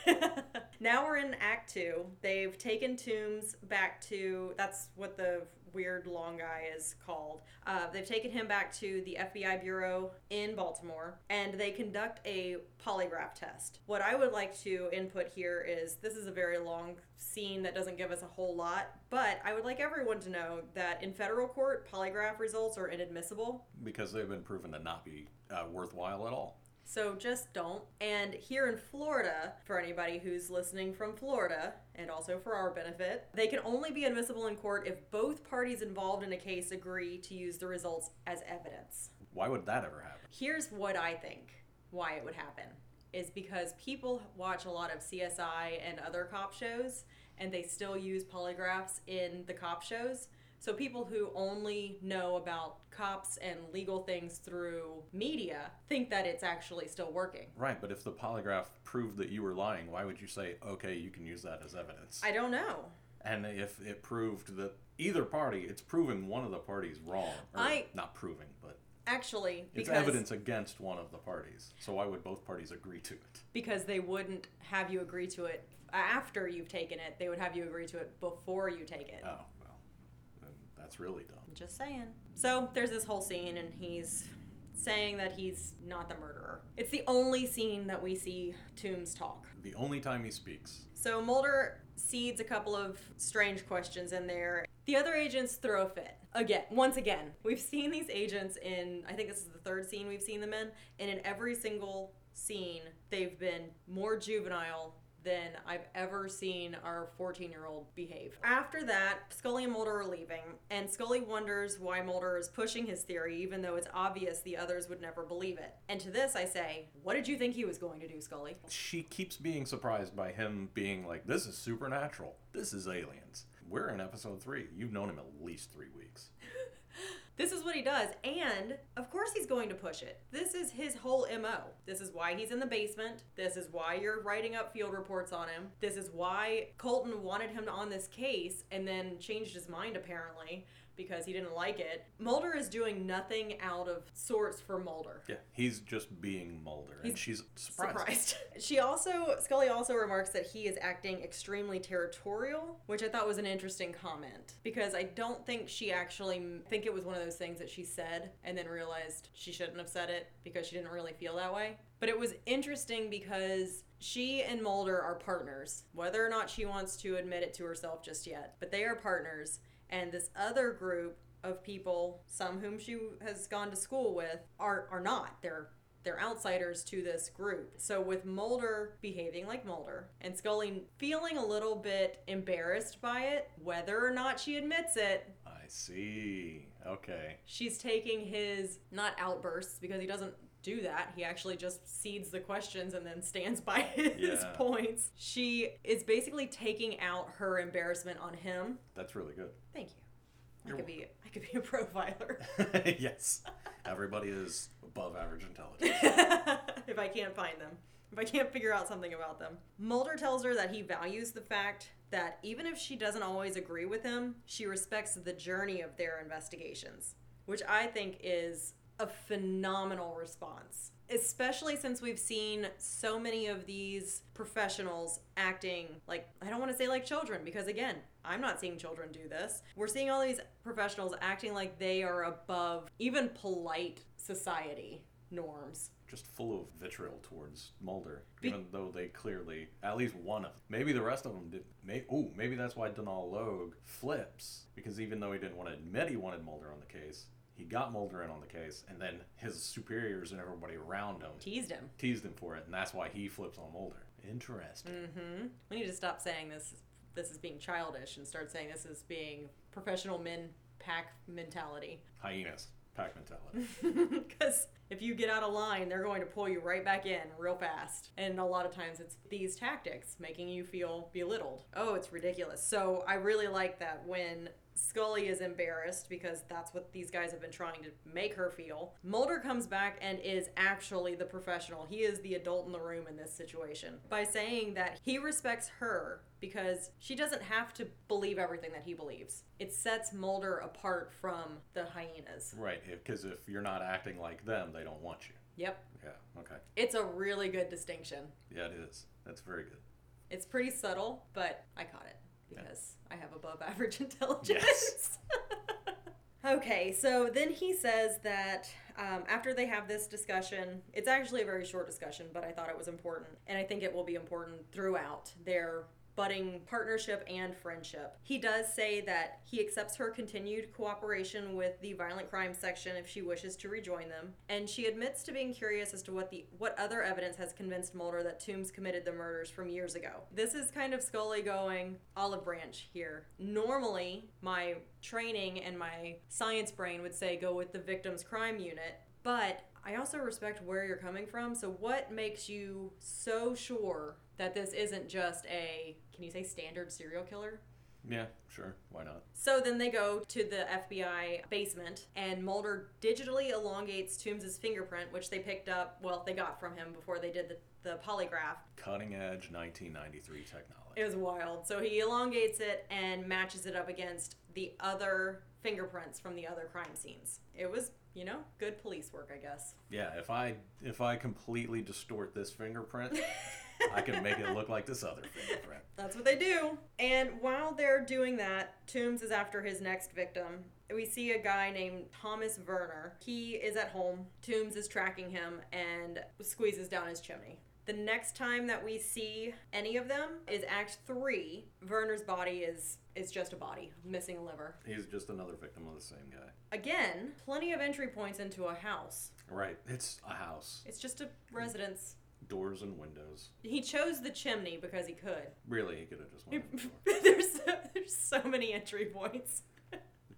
that. now we're in Act Two. They've taken Tooms back to. That's what the weird long guy is called. Uh, they've taken him back to the FBI bureau in Baltimore, and they conduct a polygraph test. What I would like to input here is this is a very long scene that doesn't give us a whole lot, but I would like everyone to know that in federal court, polygraph results are inadmissible. because they've been proven to not be uh, worthwhile at all. So just don't. And here in Florida, for anybody who's listening from Florida, and also for our benefit, they can only be admissible in court if both parties involved in a case agree to use the results as evidence. Why would that ever happen? Here's what I think why it would happen is because people watch a lot of CSI and other cop shows and they still use polygraphs in the cop shows. So people who only know about cops and legal things through media think that it's actually still working. Right, but if the polygraph proved that you were lying, why would you say, okay, you can use that as evidence? I don't know. and if it proved that either party, it's proving one of the parties wrong. Or I- Not proving, but Actually, it's evidence against one of the parties. So why would both parties agree to it? because they wouldn't have you agree to it after you've taken it. They would have you agree to it before you take it. Oh, that's really dumb. Just saying. So there's this whole scene, and he's saying that he's not the murderer. It's the only scene that we see Tooms talk. The only time he speaks. So Mulder seeds a couple of strange questions in there. The other agents throw a fit. Again, once again, we've seen these agents in, I think this is the third scene we've seen them in, and in every single scene, they've been more juvenile than I've ever seen our 14 year old behave. After that, Scully and Mulder are leaving, and Scully wonders why Mulder is pushing his theory, even though it's obvious the others would never believe it. And to this, I say, What did you think he was going to do, Scully? She keeps being surprised by him being like, this is supernatural. This is aliens. We're in episode three. You've known him at least three weeks. This is what he does. And of course, he's going to push it. This is his whole MO. This is why he's in the basement. This is why you're writing up field reports on him. This is why Colton wanted him on this case and then changed his mind, apparently because he didn't like it. Mulder is doing nothing out of sorts for Mulder. Yeah, he's just being Mulder, and she's surprised. Surprised. She also, Scully also remarks that he is acting extremely territorial, which I thought was an interesting comment because I don't think she actually think it was one of those things that she said and then realized she shouldn't have said it because she didn't really feel that way. But it was interesting because she and Mulder are partners, whether or not she wants to admit it to herself just yet. But they are partners, and this other group of people, some whom she has gone to school with, are are not. They're they're outsiders to this group. So with Mulder behaving like Mulder and Scully feeling a little bit embarrassed by it, whether or not she admits it, I see. Okay. she's taking his not outbursts because he doesn't do that. He actually just seeds the questions and then stands by his Yeah. points. She is basically taking out her embarrassment on him. That's really good. Thank you. I You're could be I could be a profiler. yes. Everybody is above average intelligence. if I can't find them. If I can't figure out something about them. Mulder tells her that he values the fact that even if she doesn't always agree with him, she respects the journey of their investigations, which I think is a phenomenal response. Especially since we've seen so many of these professionals acting like, I don't want to say like children, because again, I'm not seeing children do this. We're seeing all these professionals acting like they are above even polite society norms. Just full of vitriol towards Mulder, Be- even though they clearly, at least one of maybe the rest of them did. May, oh, maybe that's why Donal Logue flips, because even though he didn't want to admit he wanted Mulder on the case, he got Mulder in on the case, and then his superiors and everybody around him Teased him. teased him for it, and that's why he flips on Mulder. Interesting. Mm-hmm. We need to stop saying this. This is being childish, and start saying this is being professional men pack mentality. Hyenas, pack mentality. Because if you get out of line, they're going to pull you right back in real fast. And a lot of times it's these tactics making you feel belittled. Oh, it's ridiculous. So I really like that when Scully is embarrassed because that's what these guys have been trying to make her feel. Mulder comes back and is actually the professional. He is the adult in the room in this situation by saying that he respects her because she doesn't have to believe everything that he believes. It sets Mulder apart from the hyenas. Right, because if you're not acting like them, they don't want you. Yep. Yeah, okay. It's a really good distinction. Yeah, it is. That's very good. It's pretty subtle, but I caught it because I have above average intelligence. Yes. okay, so then he says that um, after they have this discussion, it's actually a very short discussion, but I thought it was important, and I think it will be important throughout their budding partnership and friendship. He does say that he accepts her continued cooperation with the violent crime section if she wishes to rejoin them, and she admits to being curious as to what the what other evidence has convinced Mulder that Tooms committed the murders from years ago. This is kind of Scully going olive branch here. Normally, my training and my science brain would say go with the victim's crime unit, but I also respect where you're coming from. So, what makes you so sure that this isn't just a, can you say standard serial killer? Yeah, sure. Why not? So then they go to the FBI basement, and Mulder digitally elongates Tooms' fingerprint, which they picked up, well, they got from him before they did the, the polygraph. Cutting edge 1993 technology. It was wild. So he elongates it and matches it up against the other fingerprints from the other crime scenes. It was, you know, good police work, I guess. Yeah, if I if I completely distort this fingerprint, I can make it look like this other fingerprint. That's what they do. And while they're doing that, Tooms is after his next victim. we see a guy named Thomas Werner. He is at home. Tooms is tracking him and squeezes down his chimney. The next time that we see any of them is Act Three. Werner's body is is just a body, missing a liver. He's just another victim of the same guy. Again, plenty of entry points into a house. Right. It's a house. It's just a residence. Doors and windows. He chose the chimney because he could. Really, he could have just went the door. there's so, there's so many entry points.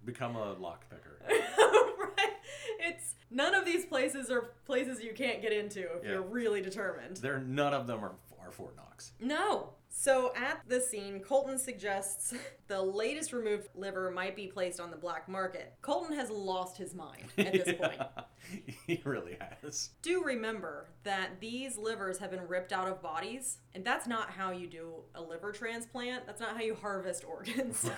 Become a lockpicker. right. It's none of these places are places you can't get into if Yeah. you're really determined. There, none of them are, are Fort Knox. No. So at the scene, Colton suggests the latest removed liver might be placed on the black market. Colton has lost his mind at this point. he really has. Do remember that these livers have been ripped out of bodies, and that's not how you do a liver transplant. That's not how you harvest organs.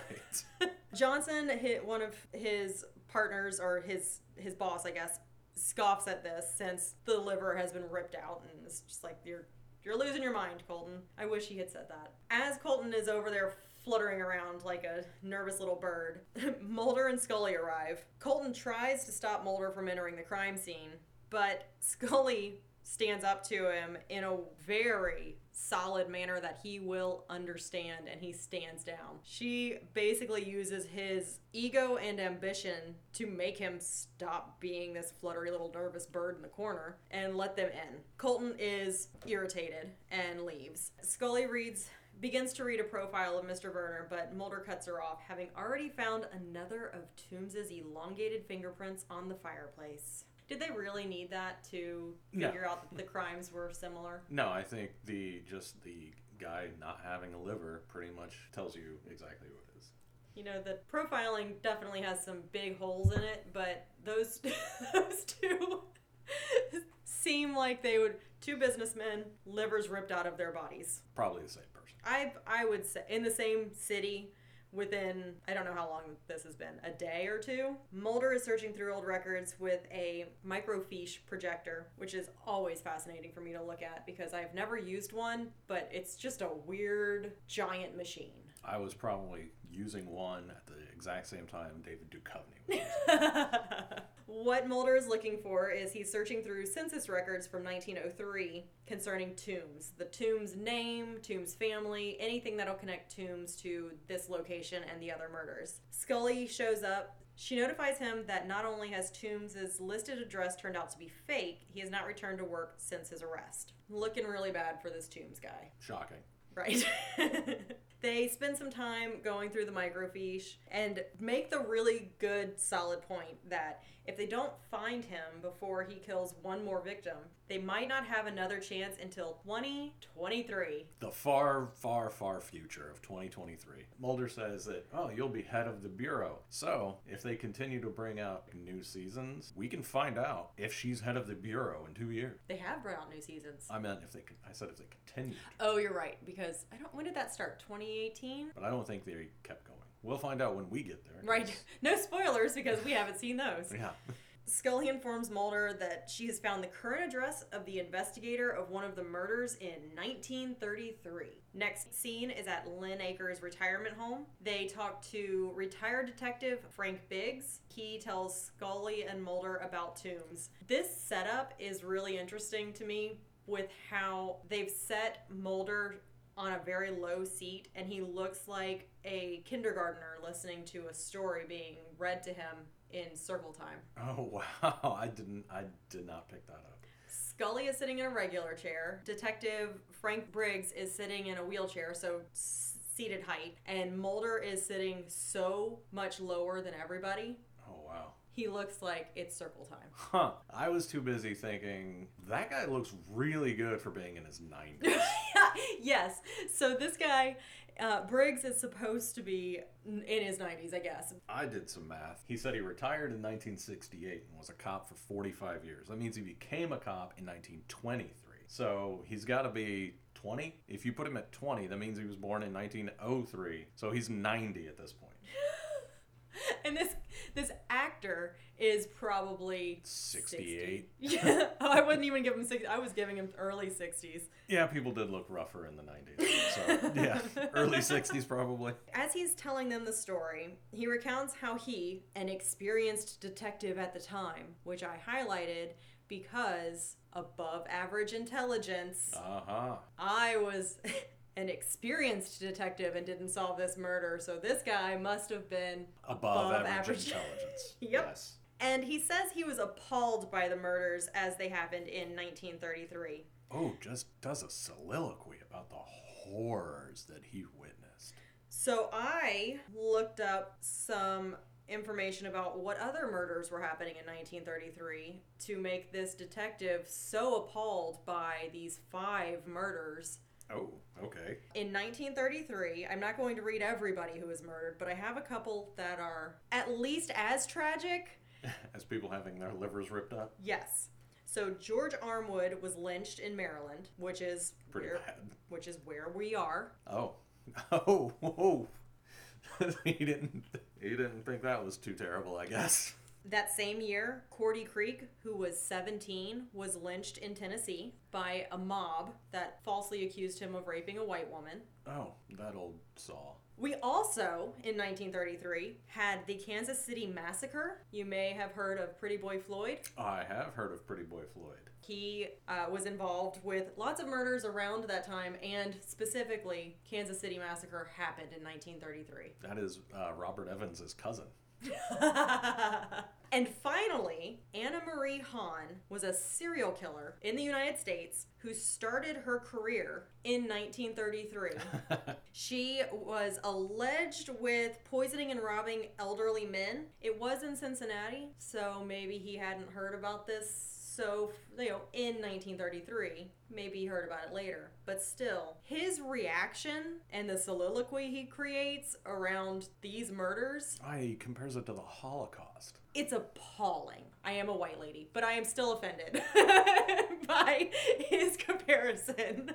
Right. Johnson hit one of his partners or his his boss, I guess, scoffs at this since the liver has been ripped out and it's just like you're you're losing your mind, Colton. I wish he had said that. As Colton is over there fluttering around like a nervous little bird, Mulder and Scully arrive. Colton tries to stop Mulder from entering the crime scene, but Scully stands up to him in a very solid manner that he will understand and he stands down. She basically uses his ego and ambition to make him stop being this fluttery little nervous bird in the corner and let them in. Colton is irritated and leaves. Scully reads begins to read a profile of Mr. Werner, but Mulder cuts her off, having already found another of Tooms's elongated fingerprints on the fireplace. Did they really need that to No. figure out that the crimes were similar? No, I think the just the guy not having a liver pretty much tells you exactly what it is. You know, the profiling definitely has some big holes in it, but those those two seem like they would two businessmen, livers ripped out of their bodies. Probably the same person. I I would say in the same city within I don't know how long this has been, a day or two. Mulder is searching through old records with a microfiche projector, which is always fascinating for me to look at because I've never used one, but it's just a weird giant machine. I was probably using one at the exact same time David Duchovny was. what Mulder is looking for is he's searching through census records from 1903 concerning Tooms. The Tooms name, Tooms family, anything that'll connect Tooms to this location and the other murders. Scully shows up. She notifies him that not only has Tooms' listed address turned out to be fake, he has not returned to work since his arrest. Looking really bad for this Tooms guy. Shocking. Right. they spend some time going through the microfiche and make the really good, solid point that if they don't find him before he kills one more victim, they might not have another chance until 2023. The far, far, far future of 2023. Mulder says that, oh, you'll be head of the Bureau. So, if they continue to bring out new seasons, we can find out if she's head of the Bureau in two years. They have brought out new seasons. I meant if they, con- I said if they continued. Oh, you're right because I don't. When did that start? 2018. But I don't think they kept going. We'll find out when we get there. Right. No spoilers because we haven't seen those. Yeah. Scully informs Mulder that she has found the current address of the investigator of one of the murders in 1933. Next scene is at Lynn Acres retirement home. They talk to retired detective Frank Briggs. He tells Scully and Mulder about Tooms. This setup is really interesting to me with how they've set Mulder on a very low seat and he looks like a kindergartner listening to a story being read to him in circle time. Oh wow! I didn't. I did not pick that up. Scully is sitting in a regular chair. Detective Frank Briggs is sitting in a wheelchair, so seated height. And Mulder is sitting so much lower than everybody. Oh wow. He looks like it's circle time. Huh. I was too busy thinking that guy looks really good for being in his 90s. yes. So this guy, uh, Briggs, is supposed to be in his 90s, I guess. I did some math. He said he retired in 1968 and was a cop for 45 years. That means he became a cop in 1923. So he's got to be 20. If you put him at 20, that means he was born in 1903. So he's 90 at this point. and this this actor actor is probably 68. 60. Yeah, I wouldn't even give him 60. I was giving him early 60s. Yeah, people did look rougher in the 90s. So, yeah, early 60s probably. As he's telling them the story, he recounts how he, an experienced detective at the time, which I highlighted because above average intelligence, Uh huh. I was an experienced detective and didn't solve this murder, so this guy must have been Above, Above average, average. intelligence. Yep. Yes. And he says he was appalled by the murders as they happened in 1933. Oh, just does a soliloquy about the horrors that he witnessed. So I looked up some information about what other murders were happening in 1933 to make this detective so appalled by these five murders. Oh, okay. In 1933, I'm not going to read everybody who was murdered, but I have a couple that are at least as tragic. As people having their livers ripped up. Yes. So George Armwood was lynched in Maryland, which is Pretty where, bad. which is where we are. Oh. Oh, oh. he didn't he didn't think that was too terrible, I guess. That same year, Cordie Cheek, who was 17, was lynched in Tennessee by a mob that falsely accused him of raping a white woman. Oh, that old saw. We also, in 1933, had the Kansas City Massacre. You may have heard of Pretty Boy Floyd. I have heard of Pretty Boy Floyd. He uh, was involved with lots of murders around that time, and specifically, Kansas City Massacre happened in 1933. That is uh, Robert Evans' cousin. and finally, Anna Marie Hahn was a serial killer in the United States who started her career in 1933. she was alleged with poisoning and robbing elderly men. It was in Cincinnati, so maybe he hadn't heard about this. So, you know, in 1933, maybe he heard about it later. But still, his reaction and the soliloquy he creates around these murders I he compares it to the Holocaust. it's appalling. I am a white lady, but I am still offended by his comparison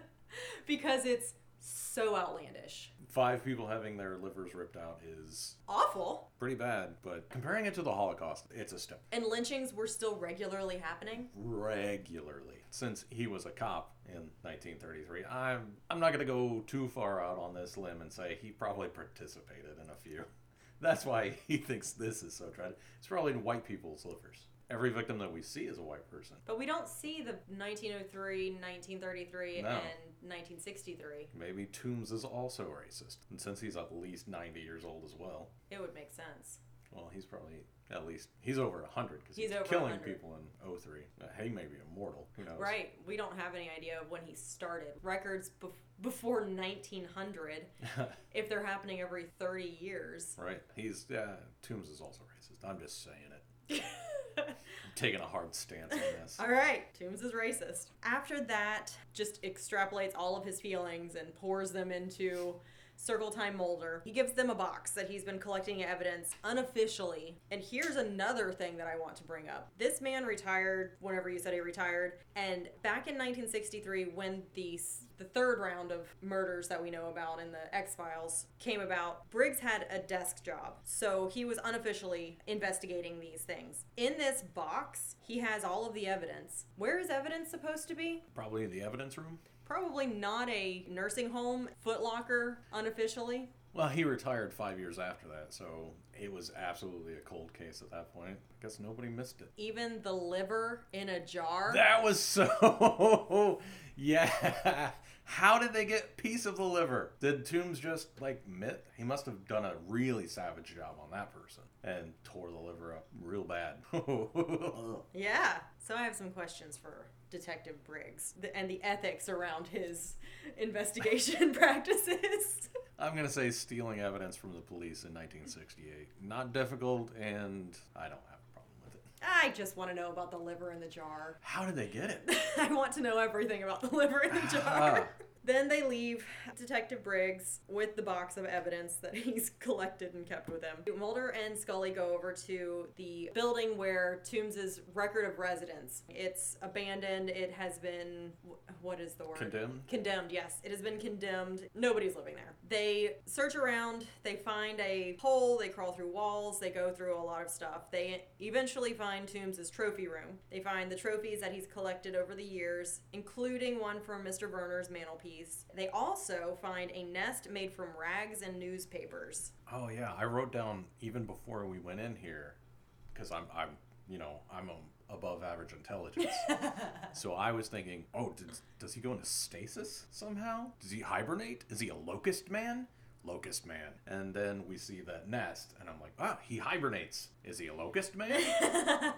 because it's so outlandish. Five people having their livers ripped out is Awful. pretty bad, but comparing it to the Holocaust, it's a step And lynchings were still regularly happening. regularly. Since he was a cop in 1933, I'm I'm not gonna go too far out on this limb and say he probably participated in a few. That's why he thinks this is so tragic. It's probably in white people's livers. Every victim that we see is a white person. But we don't see the 1903, 1933, No. and 1963. Maybe Tooms is also racist, and since he's at least 90 years old as well, It would make sense. well, he's probably at least he's over 100 because He's he's, killing 100. people in 03. Uh, he may be immortal. Who knows? Right. We don't have any idea of when he started. Records bef- before 1900, if they're happening every 30 years. right. He's yeah. Tooms is also racist. I'm just saying it. Taking a hard stance on this. All right, Tooms is racist. After that, just extrapolates all of his feelings and pours them into Circle Time Mulder. He gives them a box that he's been collecting evidence unofficially. And here's another thing that I want to bring up. This man retired whenever you said he retired, and back in 1963 when the the third round of murders that we know about in the X-Files came about, Briggs had a desk job. So he was unofficially investigating these things. In this box, he has all of the evidence. Where is evidence supposed to be? Probably in the evidence room. Probably not a nursing home, footlocker, unofficially. Well, he retired five years after that, so it was absolutely a cold case at that point. I guess nobody missed it. Even the liver in a jar. That was so. yeah. How did they get piece of the liver? Did Toombs just like mit? He must have done a really savage job on that person and tore the liver up real bad. Yeah. So I have some questions for Detective Briggs and the ethics around his investigation practices. I'm gonna say stealing evidence from the police in 1968. Not difficult, and I don't have a problem with it. I just want to know about the liver in the jar. How did they get it? I want to know everything about the liver in the jar. Then they leave Detective Briggs with the box of evidence that he's collected and kept with him. Mulder and Scully go over to the building where Tooms' record of residence. It's abandoned. It has been what is the word? Condemned? Condemned, yes. It has been condemned. Nobody's living there. They search around, they find a hole, they crawl through walls, they go through a lot of stuff. They eventually find Tooms' trophy room. They find the trophies that he's collected over the years, including one from Mr. Werner's mantelpiece. They also find a nest made from rags and newspapers. Oh yeah, I wrote down even before we went in here, because I'm I'm you know I'm a above average intelligence. so I was thinking, oh, does, does he go into stasis somehow? Does he hibernate? Is he a locust man? Locust man. And then we see that nest, and I'm like, ah, he hibernates. Is he a locust man?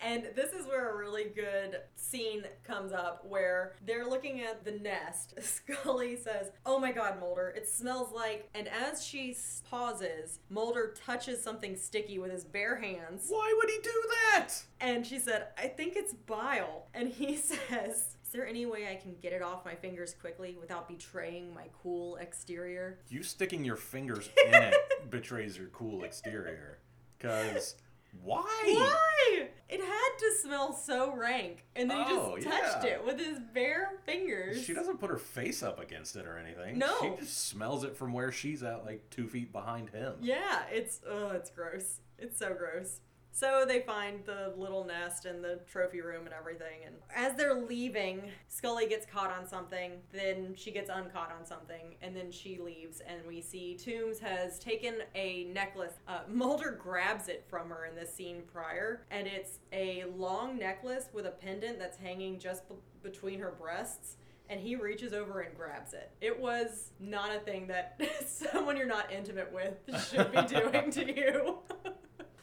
And this is where a really good scene comes up where they're looking at the nest. Scully says, Oh my god, Mulder, it smells like. And as she pauses, Mulder touches something sticky with his bare hands. Why would he do that? And she said, I think it's bile. And he says, Is there any way I can get it off my fingers quickly without betraying my cool exterior? You sticking your fingers in it betrays your cool exterior. Cause why? Why? It had to smell so rank. And then he Oh, just touched yeah. it with his bare fingers. She doesn't put her face up against it or anything. No. She just smells it from where she's at, like two feet behind him. Yeah, it's oh, it's gross. It's so gross. So they find the little nest and the trophy room and everything. And as they're leaving, Scully gets caught on something. Then she gets uncaught on something, and then she leaves. And we see Tooms has taken a necklace. Uh, Mulder grabs it from her in the scene prior, and it's a long necklace with a pendant that's hanging just b- between her breasts and he reaches over and grabs it. It was not a thing that someone you're not intimate with should be doing to you.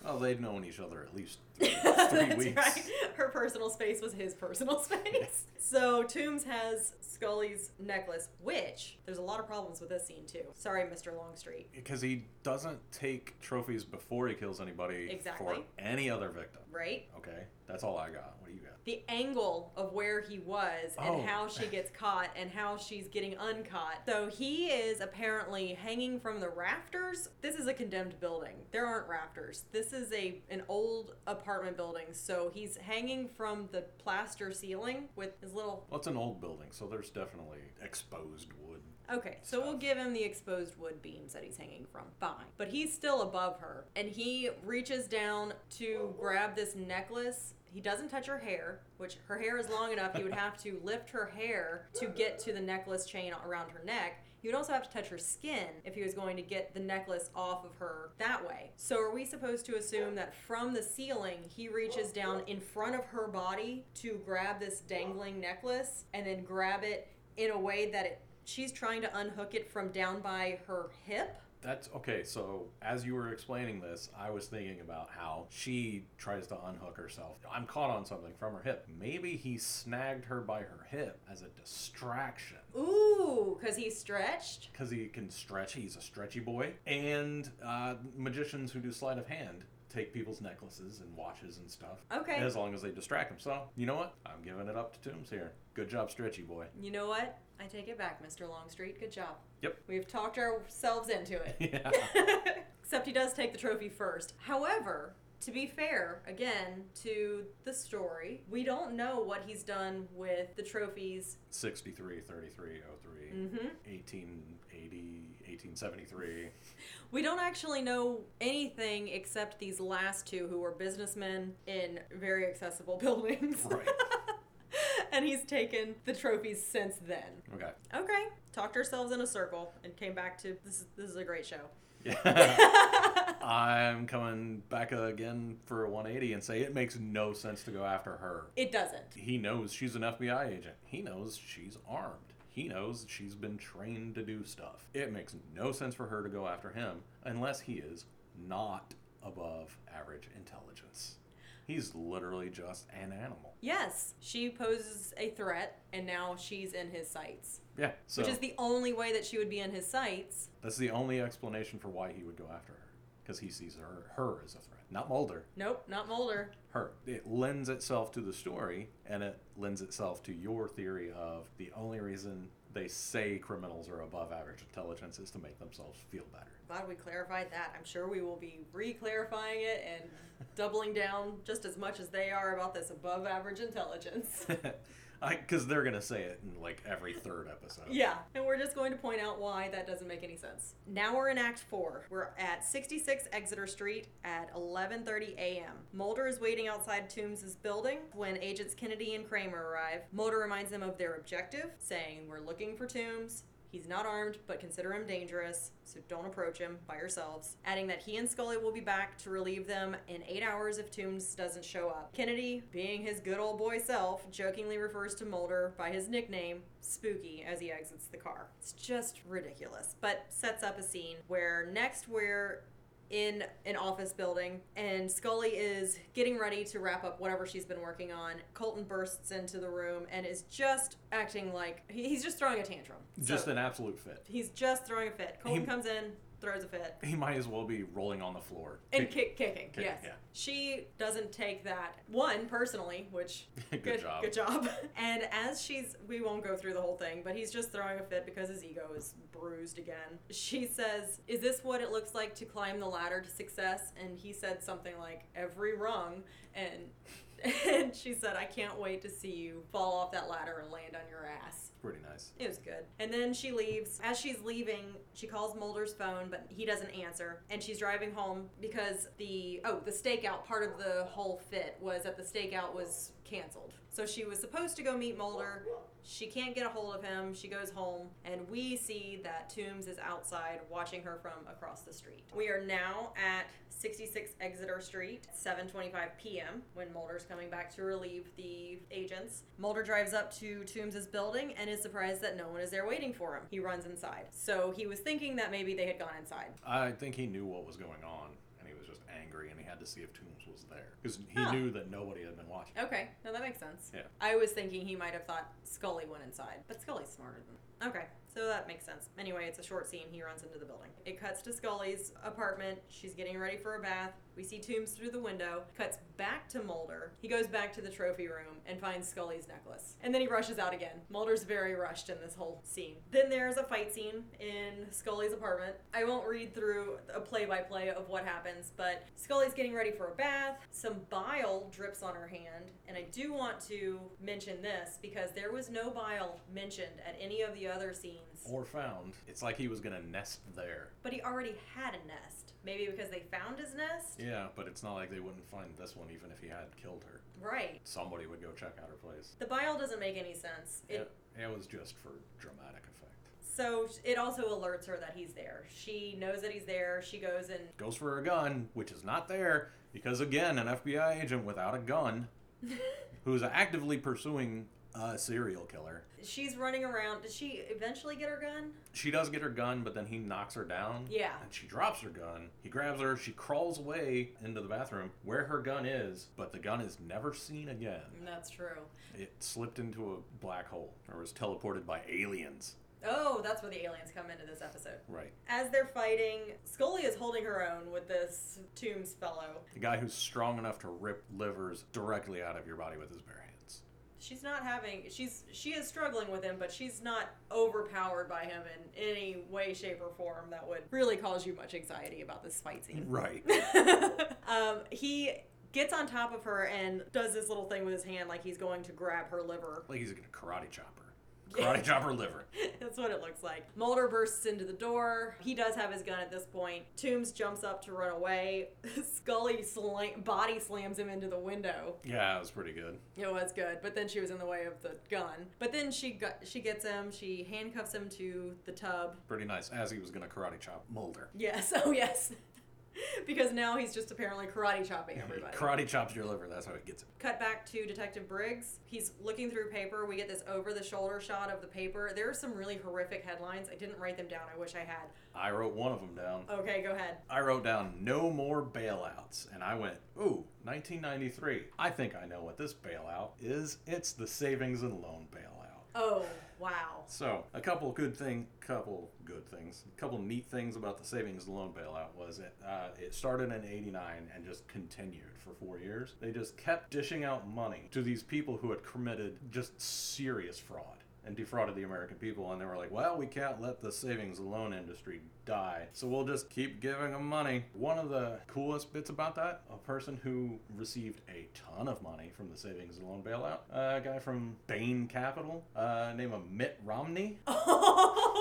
Oh, they'd known each other at least three, That's weeks. right. Her personal space was his personal space. so Tooms has Scully's necklace, which there's a lot of problems with this scene too. Sorry, Mr. Longstreet. Because he doesn't take trophies before he kills anybody Exactly. for any other victim. Right? Okay, that's all I got. What do you got? The angle of where he was and Oh. how she gets caught and how she's getting uncaught. So he is apparently hanging from the rafters. This is a condemned building. There aren't rafters. This is a an old apartment building. So he's hanging from the plaster ceiling with his little Well, it's an old building, so there's definitely exposed wood. Okay, so we'll give him the exposed wood beams that he's hanging from. Fine. But he's still above her. And he reaches down to grab this necklace. He doesn't touch her hair, which her hair is long enough. He would have to lift her hair to get to the necklace chain around her neck. He would also have to touch her skin if he was going to get the necklace off of her that way. So, are we supposed to assume that from the ceiling, he reaches down in front of her body to grab this dangling necklace and then grab it in a way that it, she's trying to unhook it from down by her hip? That's okay. So as you were explaining this, I was thinking about how she tries to unhook herself. I'm caught on something from her hip. Maybe he snagged her by her hip as a distraction. Ooh, because he's stretched? because he can stretch. He's a stretchy boy. And uh, magicians who do sleight of hand take people's necklaces and watches and stuff. Okay. As long as they distract them. So, you know what? I'm giving it up to Tooms here. Good job, stretchy boy. You know what? I take it back, Mr. Longstreet. Good job. Yep. We've talked ourselves into it. Yeah. Except he does take the trophy first. However, to be fair, again, to the story, we don't know what he's done with the trophies. 63, 33, 03, hmm 1880, 1873. We don't actually know anything except these last two who were businessmen in very accessible buildings. Right. and he's taken the trophies since then. Okay. Okay, talked ourselves in a circle and came back to this. Is, this is a great show. Yeah. I'm coming back again for a 180 and say it makes no sense to go after her. It doesn't. He knows she's an FBI agent. He knows she's armed. He knows she's been trained to do stuff. It makes no sense for her to go after him unless he is not above average intelligence. He's literally just an animal. Yes, she poses a threat, and now she's in his sights, Yeah, so which is the only way that she would be in his sights. that's the only explanation for why he would go after her. Because he sees her, her as a threat. Not Mulder, Nope, not Mulder. her. It lends itself to the story, and it lends itself to your theory of the only reason they say criminals are above average intelligence is to make themselves feel better. Glad we clarified that. I'm sure we will be re-clarifying it and doubling down just as much as they are about this above average intelligence. Because they're to say it in like every third episode. Yeah, and we're just going to point out why that doesn't make any sense. Now we're in Act 4. We're at 66 Exeter Street at 11:30 a.m. Mulder is waiting outside Tooms' building when agents Kennedy and Kramer arrive. Mulder reminds them of their objective, saying, "We're looking for Tooms. He's not armed, but consider him dangerous, so don't approach him by yourselves. Adding that he and Scully will be back to relieve them in eight hours if Tooms doesn't show up. Kennedy, being his good old boy self, jokingly refers to Mulder by his nickname, Spooky, as he exits the car. It's just ridiculous, but sets up a scene where next we're in an office building and Scully is getting ready to wrap up whatever she's been working on. Colton bursts into the room and is just acting like he's just throwing a tantrum. Just So, an absolute fit. he's just throwing a fit. Colton He- comes in, throws a fit. He might as well be rolling on the floor. And Kick- kick, kicking, Kicking, yes. yeah. She doesn't take that one personally, which Good job. Good job. And as she's, we won't go through the whole thing, but he's just throwing a fit because his ego is bruised again. She says, "Is this what it looks like to climb the ladder to success?" And he said something like, "Every rung." And and she said, "I can't wait to see you fall off that ladder and land on your ass." Pretty nice. It was good. And then she leaves. As she's leaving, she calls Mulder's phone, but he doesn't answer. And she's driving home because the oh, the stakeout part of the whole fit was that the stakeout was canceled. So she was supposed to go meet Mulder. She can't get a hold of him. She goes home, and we see that Tooms is outside watching her from across the street. We are now at 66 Exeter Street, 7:25 p.m. when Mulder's coming back to relieve the agents. Mulder drives up to Tooms' building and is surprised that no one is there waiting for him. He runs inside. So he was thinking that maybe they had gone inside. I think he knew what was going on, and he was just angry, and he had to see if Tooms was there because he Huh. knew that nobody had been watching. Okay, no, that makes sense. Yeah. I was thinking he might have thought Scully went inside, but Scully's smarter than. Okay, so that makes sense. Anyway, it's a short scene. He runs into the building. It cuts to Scully's apartment. She's getting ready for a bath. We see Tooms through the window. Cuts back to Mulder. He goes back to the trophy room and finds Scully's necklace. And then he rushes out again. Mulder's very rushed in this whole scene. Then there's a fight scene in Scully's apartment. I won't read through a play by play of what happens, but Scully's getting ready for a bath. Some bile drips on her hand. And I do want to mention this because there was no bile mentioned at any of the other scenes. Or found. It's like he was gonna nest there. But he already had a nest. Maybe because they found his nest? Yeah, but it's not like they wouldn't find this one even if he had killed her. Right. Somebody would go check out her place. The bile doesn't make any sense. It, It, it was just for dramatic effect. so it also alerts her that he's there. She knows that he's there. She goes and Goes for a gun, which is not there because again, an FBI agent without a gun who's actively pursuing a serial killer. she's running around. Did she eventually get her gun? She does get her gun, but then he knocks her down. Yeah. And she drops her gun. He grabs her. She crawls away into the bathroom where her gun is, but the gun is never seen again. That's true. It slipped into a black hole or was teleported by aliens. Oh, that's where the aliens come into this episode. Right. As they're fighting, Scully is holding her own with this Tooms fellow. The guy who's strong enough to rip livers directly out of your body with his bare hands. She's not having she's she is struggling with him, but she's not overpowered by him in any way, shape, or form that would really cause you much anxiety about this fight scene. Right. um, he gets on top of her and does this little thing with his hand like he's going to grab her liver. Like he's gonna karate chop her. Karate chop her liver. That's what it looks like. Mulder bursts into the door. He does have his gun at this point. Tooms jumps up to run away. Scully slam- body slams him into the window. Yeah, it was pretty good. It was good, but then she was in the way of the gun. But then she got she gets him. She handcuffs him to the tub. Pretty nice. As he was gonna karate chop Mulder. Yes, oh yes, because now he's just apparently karate chopping everybody. Karate chops your liver. That's how he gets it. Cut back to Detective Briggs. He's looking through paper. We get this over the shoulder shot of the paper. There are some really horrific headlines. I didn't write them down. I wish I had. I wrote one of them down. Okay, go ahead. I wrote down no more bailouts, and I went, ooh, 1993. I think I know what this bailout is. It's the savings and loan bailout. Oh, wow. So, a couple good thing, couple good things, a couple neat things about the savings and loan bailout was it uh, it started in '89 and just continued for four years. They just kept dishing out money to these people who had committed just serious fraud. And defrauded the American people. And they were like, well, we can't let the savings and loan industry die. So we'll just keep giving them money. One of the coolest bits about that, a person who received a ton of money from the savings and loan bailout, a guy from Bain Capital, uh, named Mitt Romney.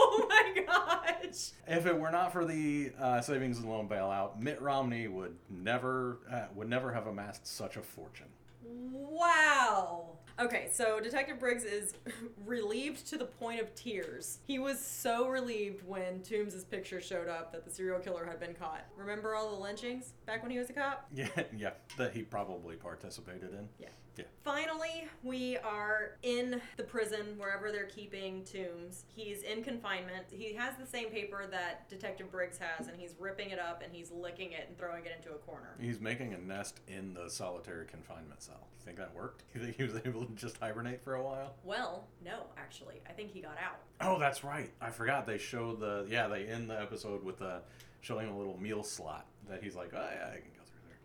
Oh my gosh. If it were not for the uh, savings and loan bailout, Mitt Romney would never uh, would never have amassed such a fortune. Wow. Okay, so Detective Briggs is relieved to the point of tears. He was so relieved when Tooms' picture showed up that the serial killer had been caught. Remember all the lynchings back when he was a cop? Yeah, yeah, that he probably participated in. Yeah. Yeah. Finally, we are in the prison wherever they're keeping Tooms. He's in confinement. He has the same paper that Detective Briggs has, and he's ripping it up and he's licking it and throwing it into a corner. He's making a nest in the solitary confinement cell. You think that worked? You think he was able to just hibernate for a while? Well, no, actually. I think he got out. Oh, that's right. I forgot they showed the yeah they end the episode with the showing a little meal slot that he's like, oh yeah,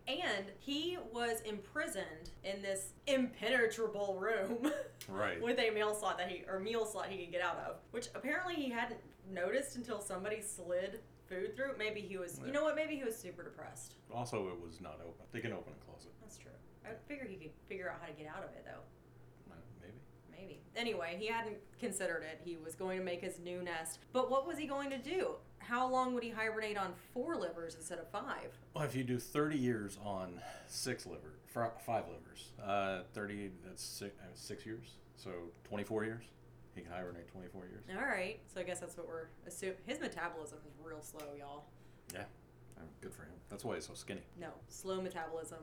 And he was imprisoned in this impenetrable room Right. with a meal slot that he or meal slot he could get out of, which apparently he hadn't noticed until somebody slid food through. Maybe he was, you know what? Maybe he was super depressed. Also, it was not open. They can open and close it. That's true. I figure he could figure out how to get out of it though. Uh, Maybe. Maybe. Anyway, he hadn't considered it. He was going to make his new nest. But what was he going to do? How long would he hibernate on four livers instead of five? Well, if you do 30 years on six liver, five livers, uh, 30, that's six, uh, six years. So 24 years. He can hibernate 24 years. All right. So I guess that's what we're assuming. His metabolism is real slow, y'all. Yeah. Good for him. That's why he's so skinny. No, slow metabolism.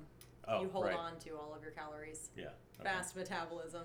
Oh, you hold right. on to all of your calories. Yeah. okay. Fast metabolism.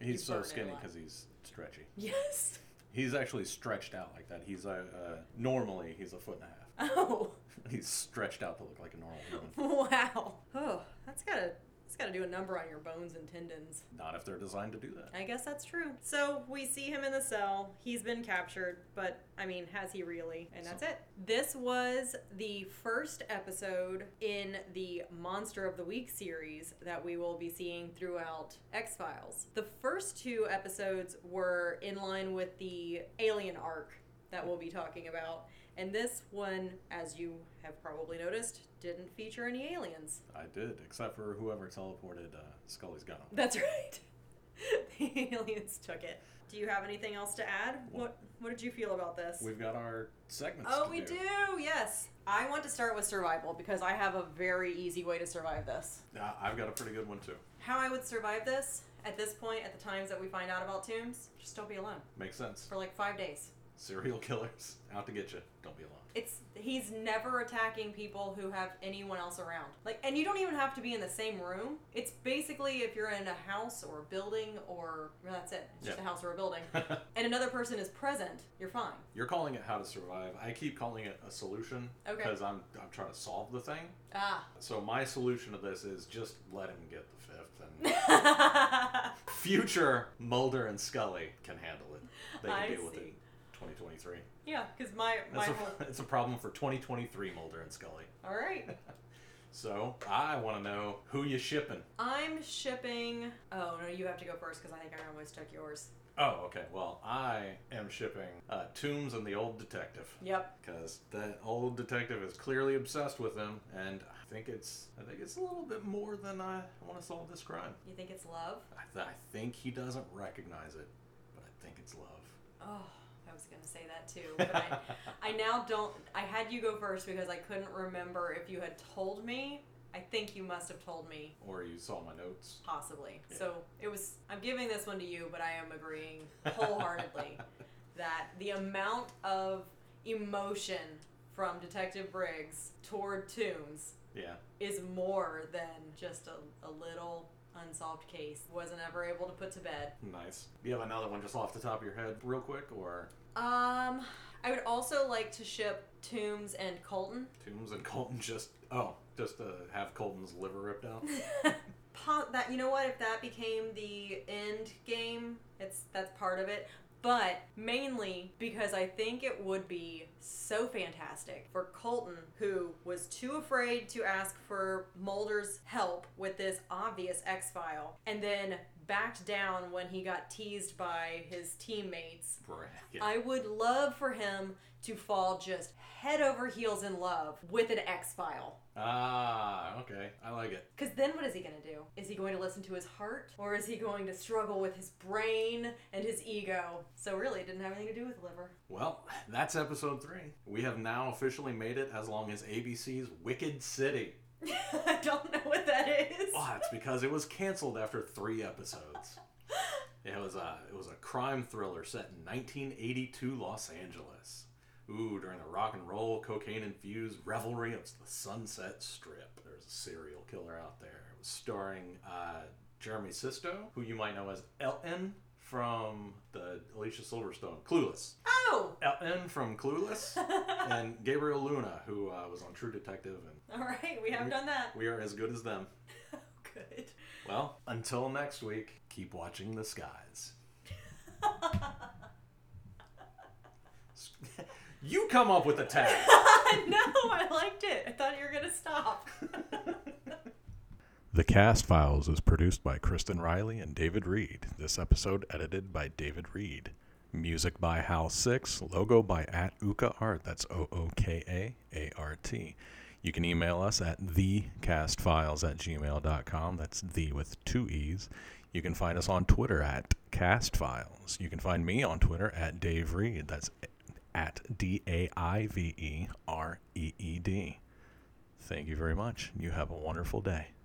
He's so burn it a skinny because he's stretchy. Yes. He's actually stretched out like that. He's uh, uh, normally he's a foot and a half. Oh. He's stretched out to look like a normal human. Wow. Oh, that's gotta that's gotta do a number on your bones and tendons. Not if they're designed to do that. I guess that's true. So we see him in the cell. He's been captured, but I mean, has he really? And that's So- it. This was the first episode in the Monster of the Week series that we will be seeing throughout X Files. The first two episodes were in line with the alien arc that we'll be talking about. And this one, as you have probably noticed, didn't feature any aliens. I did, except for whoever teleported uh, Scully's gun. That's right. the aliens took it. Do you have anything else to add? What What did you feel about this? We've got our segments. oh, we do. do. Yes. I want to start with survival because I have a very easy way to survive this. Uh, I've got a pretty good one too. How I would survive this at this point, at the times that we find out about Tooms, just don't be alone Makes sense. for like five days. Serial killers out to get you. Don't be alone. It's he's never attacking people who have anyone else around. Like, and you don't even have to be in the same room. It's basically if you're in a house or a building or well, that's it. It's just Yeah. a house or a building, and another person is present. You're fine. You're calling it how to survive. I keep calling it a solution Okay. because I'm I'm trying to solve the thing. Ah. So my solution to this is just let him get the fifth, and future Mulder and Scully can handle it. They can I deal with it. 2023. yeah, because my my That's whole. it's a problem for 2023 Mulder and Scully. All right. So I want to know who you shipping. I'm shipping. Oh no, you have to go first because I think I almost took yours. Oh, okay. Well, I am shipping uh, Tooms and the Old Detective Yep. because that old detective is clearly obsessed with him, and I think it's I think it's a little bit more than I want to solve this crime. You think it's love? I, th- I think he doesn't recognize it, but I think it's love. Oh, I was gonna say that too, but I, I now don't. I had you go first because I couldn't remember if you had told me. I think you must have told me, Or you saw my notes. possibly. Yeah. So it was. I'm giving this one to you, but I am agreeing wholeheartedly that the amount of emotion from Detective Briggs toward Tooms Yeah. is more than just a, a little unsolved case. Wasn't ever able to put to bed. Nice. Do you have another one just off the top of your head, real quick, or Um, I would also like to ship Tooms and Colton. Tooms and Colton just oh just to have Colton's liver ripped out? That you know what? If that became the end game, it's that's part of it. but mainly because I think it would be so fantastic for Colton, who was too afraid to ask for Mulder's help with this obvious X file, and then backed down when he got teased by his teammates. Right. Yeah. I would love for him to fall just head over heels in love with an X file. Ah, okay. I like it. Because then what is he going to do? Is he going to listen to his heart? Or is he going to struggle with his brain and his ego? So, really, it didn't have anything to do with liver. Well, that's episode three. We have now officially made it as long as ABC's Wicked City. I don't know what that is. Oh, it's because it was canceled after three episodes. It was a it was a crime thriller set in 1982 Los Angeles. Ooh, during the rock and roll, cocaine infused revelry of the Sunset Strip. There's a serial killer out there. It was starring uh, Jeremy Sisto, who you might know as Elton from the Alicia Silverstone Clueless. Oh! Elton from Clueless, and Gabriel Luna, who uh, was on True Detective, and All right, we have done that. we are as good as them. Good. Well, until next week, keep watching the skies. you come up with a tag. no, I liked it. I thought you were going to stop. The Cast Files is produced by Kristen Riley and David Reed. This episode edited by David Reed. Music by Hal Six. Logo by at Ooka Art. That's O O K A A R T. You can email us at thecastfiles at gmail.com. That's the with two E's. You can find us on Twitter at castfiles. You can find me on Twitter at Dave Reed. That's at D A I V E R E E D. Thank you very much. You have a wonderful day.